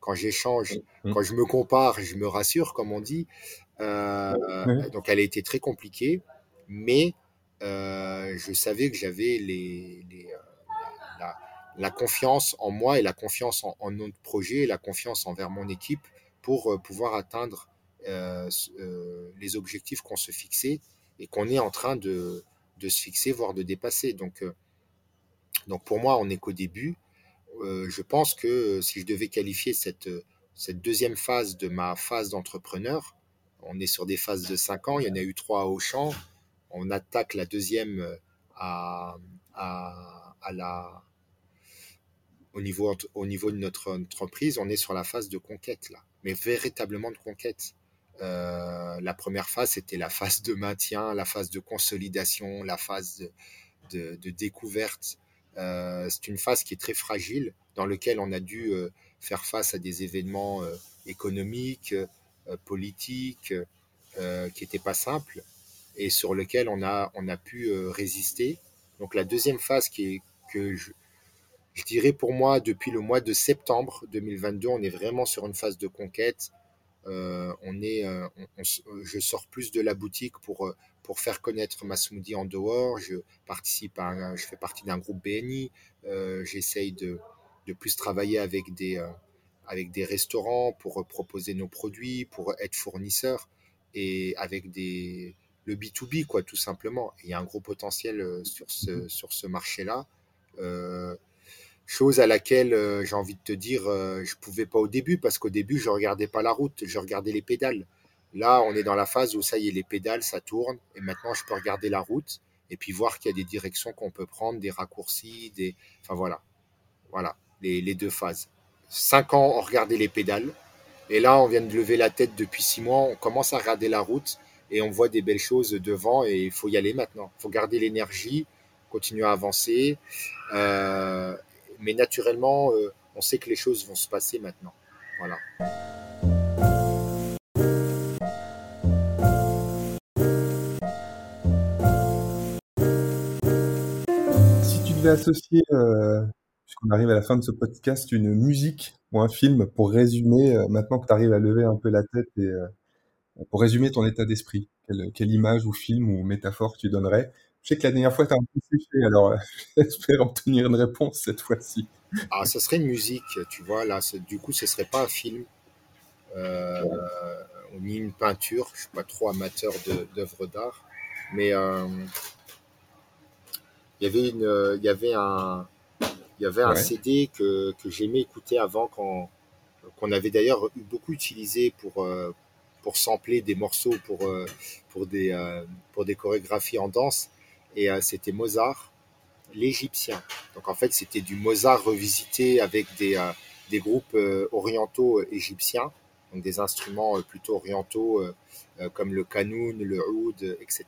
quand j'échange, Mm. quand je me compare, je me rassure, comme on dit. Euh, donc elle a été très compliquée, mais euh, je savais que j'avais les, les, euh, la, la confiance en moi et la confiance en, en notre projet et la confiance envers mon équipe pour pouvoir atteindre les objectifs qu'on se fixait et qu'on est en train de, de se fixer, voire de dépasser. Donc, euh, donc pour moi, on n'est qu'au début. Euh, je pense que euh, si je devais qualifier cette, euh, cette deuxième phase de ma phase d'entrepreneur, on est sur des phases de 5 ans, il y en a eu trois à Auchan, on attaque la deuxième euh, à, à la, au niveau, au niveau de notre entreprise, on est sur la phase de conquête là, mais véritablement de conquête. Euh, la première phase, c'était la phase de maintien, la phase de consolidation, la phase de, découverte. Euh, c'est une phase qui est très fragile, dans laquelle on a dû euh, faire face à des événements économiques, politiques, qui n'étaient pas simples, et sur lequel on a, on a pu résister. Donc la deuxième phase qui est que je dirais pour moi, depuis le mois de septembre 2022, on est vraiment sur une phase de conquête. Euh, on est, euh, on, je sors plus de la boutique pour, euh, pour faire connaître ma smoothie en dehors. Je participe à je fais partie d'un groupe BNI. Euh, J'essaye de, de plus travailler avec des, euh, avec des restaurants pour proposer nos produits, pour être fournisseur et avec des, le B2B, quoi, tout simplement. Il y a un gros potentiel sur ce, sur ce marché-là. Euh, chose à laquelle euh, j'ai envie de te dire, euh, je pouvais pas au début parce qu'au début je regardais pas la route, je regardais les pédales. Là, on est dans la phase où ça y est, les pédales, ça tourne et maintenant je peux regarder la route et puis voir qu'il y a des directions qu'on peut prendre, des raccourcis, des, enfin voilà, voilà, les, les deux phases. Cinq ans, on regardait les pédales et là, on vient de lever la tête depuis six mois, on commence à regarder la route et on voit des belles choses devant et il faut y aller maintenant. Il faut garder l'énergie, continuer à avancer. Euh, mais naturellement, euh, on sait que les choses vont se passer maintenant. Voilà. Si tu devais associer, euh, puisqu'on arrive à la fin de ce podcast, une musique ou un film pour résumer, euh, maintenant que tu arrives à lever un peu la tête et pour résumer ton état d'esprit, quelle, image ou film ou métaphore tu donnerais Je sais que la dernière fois, tu as un peu séché, alors j'espère obtenir une réponse cette fois-ci. Ah, ça serait une musique, tu vois, là, du coup, ce serait pas un film, euh, ni une peinture, je suis pas trop amateur d'œuvres d'art, mais euh, il y avait, une, il y avait un, il y avait un Ouais. CD que, que j'aimais écouter avant, qu'on avait d'ailleurs eu beaucoup utilisé pour, euh, pour sampler des morceaux pour, euh, pour, des, pour des chorégraphies en danse. Et euh, c'était Mozart, l'Égyptien. Donc en fait, c'était du Mozart revisité avec des, euh, des groupes euh, orientaux égyptiens, donc des instruments plutôt orientaux comme le kanoun, le oud, etc.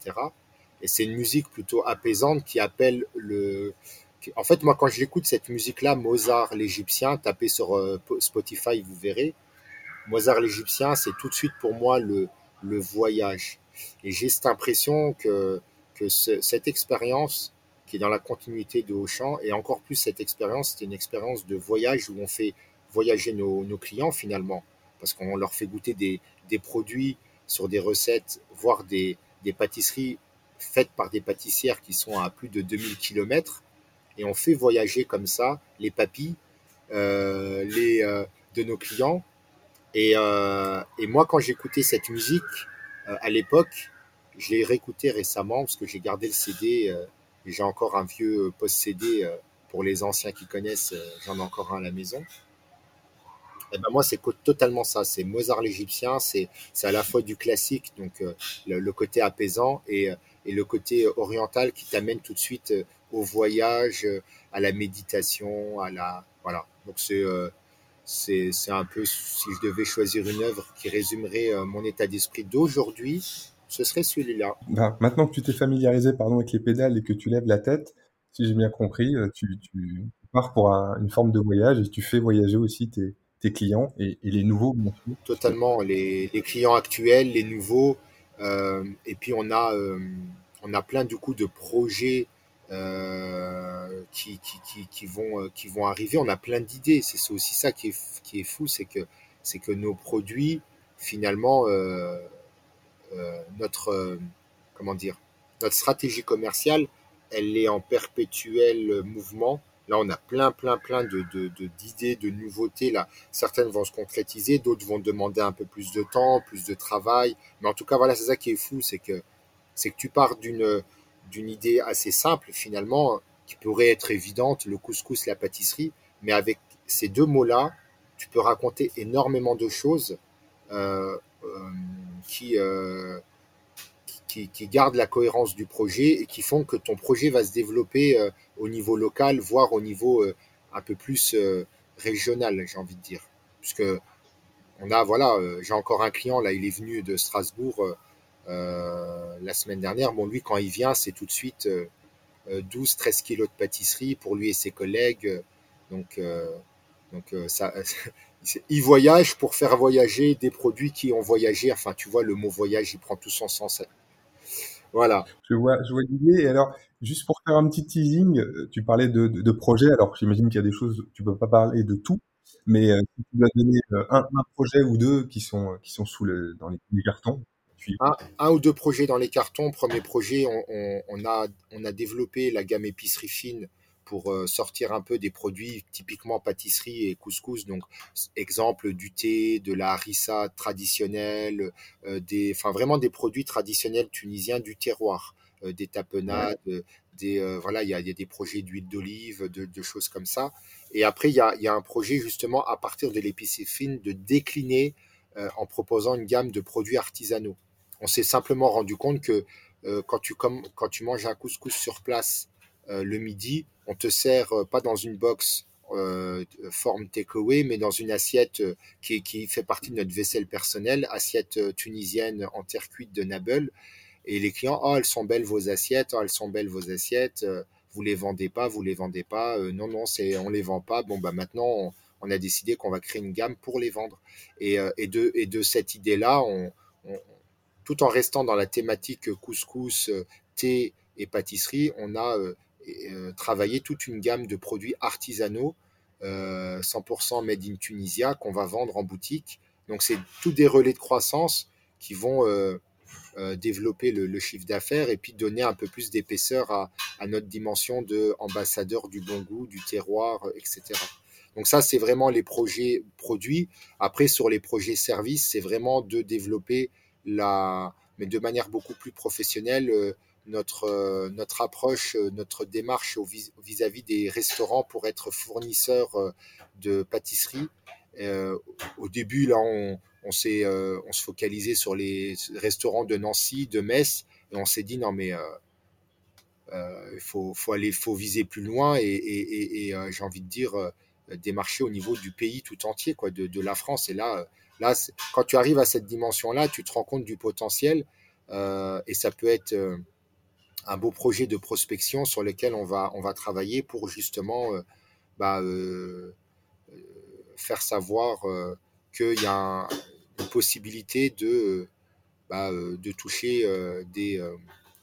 Et c'est une musique plutôt apaisante qui appelle le. En fait, moi, quand je l'écoute, cette musique-là, Mozart l'Égyptien, tapez sur Spotify, vous verrez. Mozart l'Égyptien, c'est tout de suite pour moi le, le voyage. Et j'ai cette impression que, cette expérience qui est dans la continuité de Auchan, et encore plus cette expérience, c'est une expérience de voyage où on fait voyager nos, clients finalement, parce qu'on leur fait goûter des, produits sur des recettes, voire des, pâtisseries faites par des pâtissières qui sont à plus de 2000 km, et on fait voyager comme ça les papilles euh, euh, de nos clients. Et, euh, et moi, quand j'écoutais cette musique à l'époque, je l'ai réécouté récemment parce que j'ai gardé le CD. euh, et j'ai encore un vieux post-CD euh, pour les anciens qui connaissent. euh, J'en ai encore un à la maison. Et ben moi, c'est totalement ça. C'est Mozart l'Égyptien. C'est à la fois du classique, donc euh, le, côté apaisant, et, euh, et le côté oriental qui t'amène tout de suite euh, au voyage, euh, à la méditation, à la voilà. Donc c'est euh, c'est un peu si je devais choisir une œuvre qui résumerait euh, mon état d'esprit d'aujourd'hui, ce serait celui-là. Ben, maintenant que tu t'es familiarisé pardon, avec les pédales et que tu lèves la tête, si j'ai bien compris, euh, tu, tu pars pour un- une forme de voyage et tu fais voyager aussi tes, tes clients et, et les nouveaux. Totalement. Les, les clients actuels, les nouveaux. euh, et puis on a, euh, on a plein du coup de projets euh, qui, qui, qui, qui vont, qui vont arriver. On a plein d'idées. C'est aussi ça qui est, qui est fou, c'est que, c'est que nos produits, finalement, notre, euh, comment dire, notre stratégie commerciale, elle est en perpétuel mouvement. Là, on a plein, plein, plein de, de, de- d'idées, de nouveautés. Là, certaines vont se concrétiser, d'autres vont demander un peu plus de temps, plus de travail. Mais en tout cas, voilà, c'est ça qui est fou, c'est que, c'est que tu pars d'une, d'une idée assez simple, finalement, qui pourrait être évidente, le couscous, la pâtisserie. Mais avec ces deux mots-là, tu peux raconter énormément de choses euh, euh, qui, euh, qui, qui gardent la cohérence du projet et qui font que ton projet va se développer euh, au niveau local, voire au niveau euh, un peu plus régional, j'ai envie de dire. Puisque on a, voilà, j'ai encore un client, là, il est venu de Strasbourg la semaine dernière. Bon, lui, quand il vient, c'est tout de suite euh, euh, 12-13 kilos de pâtisserie pour lui et ses collègues. Donc, donc euh, ça, c'est- il voyage pour faire voyager des produits qui ont voyagé. Enfin, tu vois, le mot voyage, il prend tout son sens. Voilà. Je vois, je vois l'idée. Et alors, juste pour faire un petit teasing, euh, tu parlais de, de, de projets. Alors, j'imagine qu'il y a des choses, tu peux pas parler de tout, mais euh, tu dois donner euh, un, un projet ou deux qui sont, qui sont sous le, dans les, les cartons, puis un, un, ou deux projets dans les cartons. Premier projet, on, on, on, a, on a développé la gamme épicerie fine pour euh, sortir un peu des produits typiquement pâtisserie et couscous. Donc, exemple du thé, de la harissa traditionnelle, euh, des, enfin vraiment des produits traditionnels tunisiens du terroir, euh, des tapenades, ouais. des voilà, il y a, y a, des projets d'huile d'olive, de, de, choses comme ça. Et après, il y a, y a, un projet justement à partir de l'épicerie fine de décliner en proposant une gamme de produits artisanaux. On s'est simplement rendu compte que euh, quand, tu, comme, quand tu manges un couscous sur place le midi, on te sert euh, pas dans une box euh, forme takeaway, mais dans une assiette euh, qui, fait partie de notre vaisselle personnelle, assiette euh, tunisienne en terre cuite de Nabel. Et les clients, oh, elles sont belles vos assiettes, oh, elles sont belles vos assiettes, euh, vous les vendez pas, vous les vendez pas, euh, non, non, c'est, on les vend pas. Bon, bah maintenant, on, a décidé qu'on va créer une gamme pour les vendre. Et, euh, de, et de cette idée-là, tout en restant dans la thématique couscous, thé et pâtisserie, on a euh, travaillé toute une gamme de produits artisanaux, euh, 100% made in Tunisia, qu'on va vendre en boutique. Donc, c'est tous des relais de croissance qui vont euh, développer le, chiffre d'affaires et puis donner un peu plus d'épaisseur à, à, notre dimension d'ambassadeur du bon goût, du terroir, etc. Donc ça, c'est vraiment les projets produits. Après, sur les projets services, c'est vraiment de développer la, mais de manière beaucoup plus professionnelle, euh, notre, notre approche, notre démarche vis-à-vis des restaurants pour être fournisseur de pâtisserie. au début, là, on, s'est on se focalisait sur les restaurants de Nancy, de Metz, et on s'est dit non mais il faut, faut, aller, faut viser plus loin et, j'ai envie de dire démarcher au niveau du pays tout entier, quoi, de, de la France. Et là, là, quand tu arrives à cette dimension-là, tu te rends compte du potentiel et ça peut être un beau projet de prospection sur lequel on va, on va travailler pour justement euh, bah, euh, euh, faire savoir qu'il y a une possibilité de, bah, de toucher des,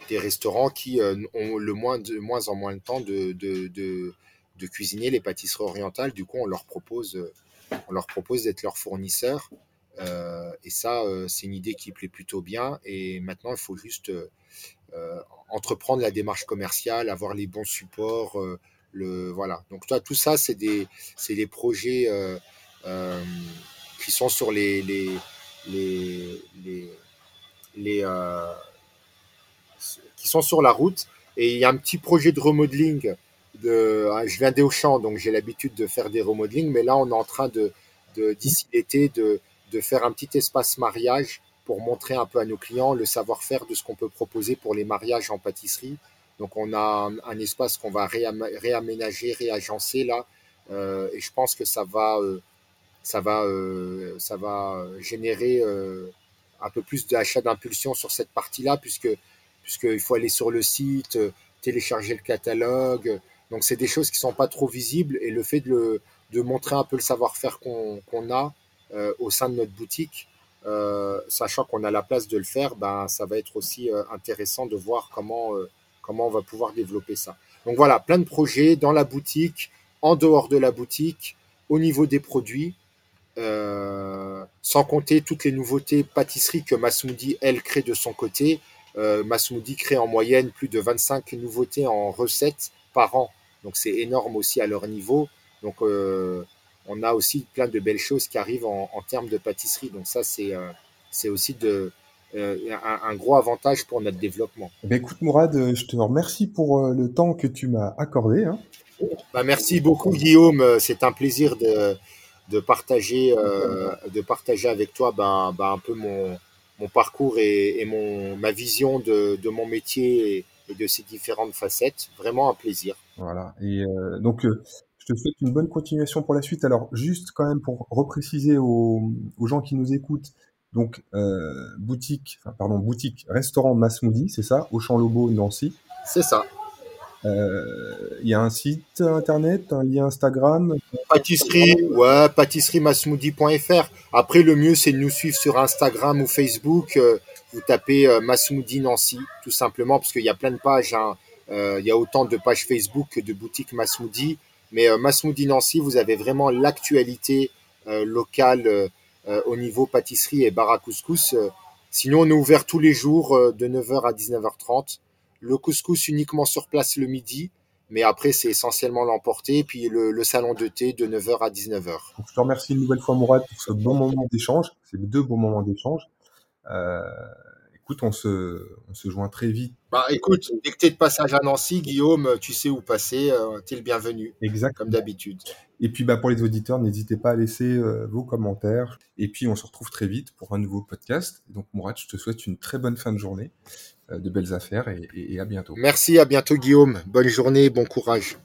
des, restaurants qui ont le moins, de moins en moins de temps de, de, de, cuisiner les pâtisseries orientales. Du coup, on leur propose, on leur propose d'être leur fournisseur. et ça, c'est une idée qui plaît plutôt bien. Et maintenant, il faut juste entreprendre la démarche commerciale, avoir les bons supports, euh, le voilà. Donc toi, tout ça, c'est des c'est des projets euh, qui sont sur les les les les, les qui sont sur la route. Et il y a un petit projet de remodeling. De, ah, je viens d'Auchan, donc j'ai l'habitude de faire des remodelings, mais là on est en train de d'ici l'été de, de faire un petit espace mariage pour montrer un peu à nos clients le savoir-faire de ce qu'on peut proposer pour les mariages en pâtisserie. Donc on a un, espace qu'on va réaménager, réagencer là, euh, et je pense que ça va, euh, ça va, euh, ça va générer un peu plus d'achat d'impulsion sur cette partie-là, puisque puisqu'il faut aller sur le site, télécharger le catalogue. Donc c'est des choses qui sont pas trop visibles, et le fait de, montrer un peu le savoir-faire qu'on a au sein de notre boutique, sachant qu'on a la place de le faire, ben, ça va être aussi euh, intéressant de voir comment, euh, comment on va pouvoir développer ça. Donc voilà, plein de projets dans la boutique, en dehors de la boutique, au niveau des produits, sans compter toutes les nouveautés pâtisseries que Masmoudi, elle, crée de son côté. Masmoudi crée en moyenne plus de 25 nouveautés en recettes par an. Donc c'est énorme aussi à leur niveau. Donc on a aussi plein de belles choses qui arrivent en, termes de pâtisserie. Donc ça, c'est euh, c'est aussi de, euh, un, gros avantage pour notre développement. Eh écoute Mourad, euh, je te remercie pour le temps que tu m'as accordé. Hein. Bah, merci beaucoup Guillaume, c'est un plaisir de, de, partager, de partager avec toi ben, ben, un peu mon, mon parcours et, mon, ma vision de, de mon métier et, de ses différentes facettes. Vraiment un plaisir. Voilà. Et donc, je te souhaite une bonne continuation pour la suite. Alors, juste quand même pour repréciser aux, gens qui nous écoutent, donc euh, boutique, pardon, boutique, restaurant Masmoudi, c'est ça, au Champ Lobo, Nancy. C'est ça. Euh, il y a un site internet, un lien Instagram? Pâtisserie, ouais, pâtisseriemasmoudi.fr. Après, le mieux, c'est de nous suivre sur Instagram ou Facebook. Euh, vous tapez Masmoudi Nancy, tout simplement, parce qu'il y a plein de pages. Hein. il y a autant de pages Facebook que de boutiques Masmoudi. Mais euh, Masmoudi Nancy, vous avez vraiment l'actualité euh, locale euh, au niveau pâtisserie et bar à couscous. Sinon, on est ouvert tous les jours de 9h à 19h30. Le couscous uniquement sur place le midi, mais après, c'est essentiellement l'emporter. Puis le, salon de thé de 9h à 19h. je te remercie une nouvelle fois, Mourad, pour ce bon moment d'échange. C'est deux bons moments d'échange. Euh, écoute, on se, on se joint très vite. Bah écoute, dès que tu es de passage à Nancy, Guillaume, tu sais où passer, euh, tu es le bienvenu. Exact. Comme d'habitude. Et puis bah, pour les auditeurs, n'hésitez pas à laisser euh, vos commentaires. Et puis on se retrouve très vite pour un nouveau podcast. Donc Mourad, je te souhaite une très bonne fin de journée, euh, de belles affaires et, et à bientôt. Merci, à bientôt Guillaume. Bonne journée, bon courage.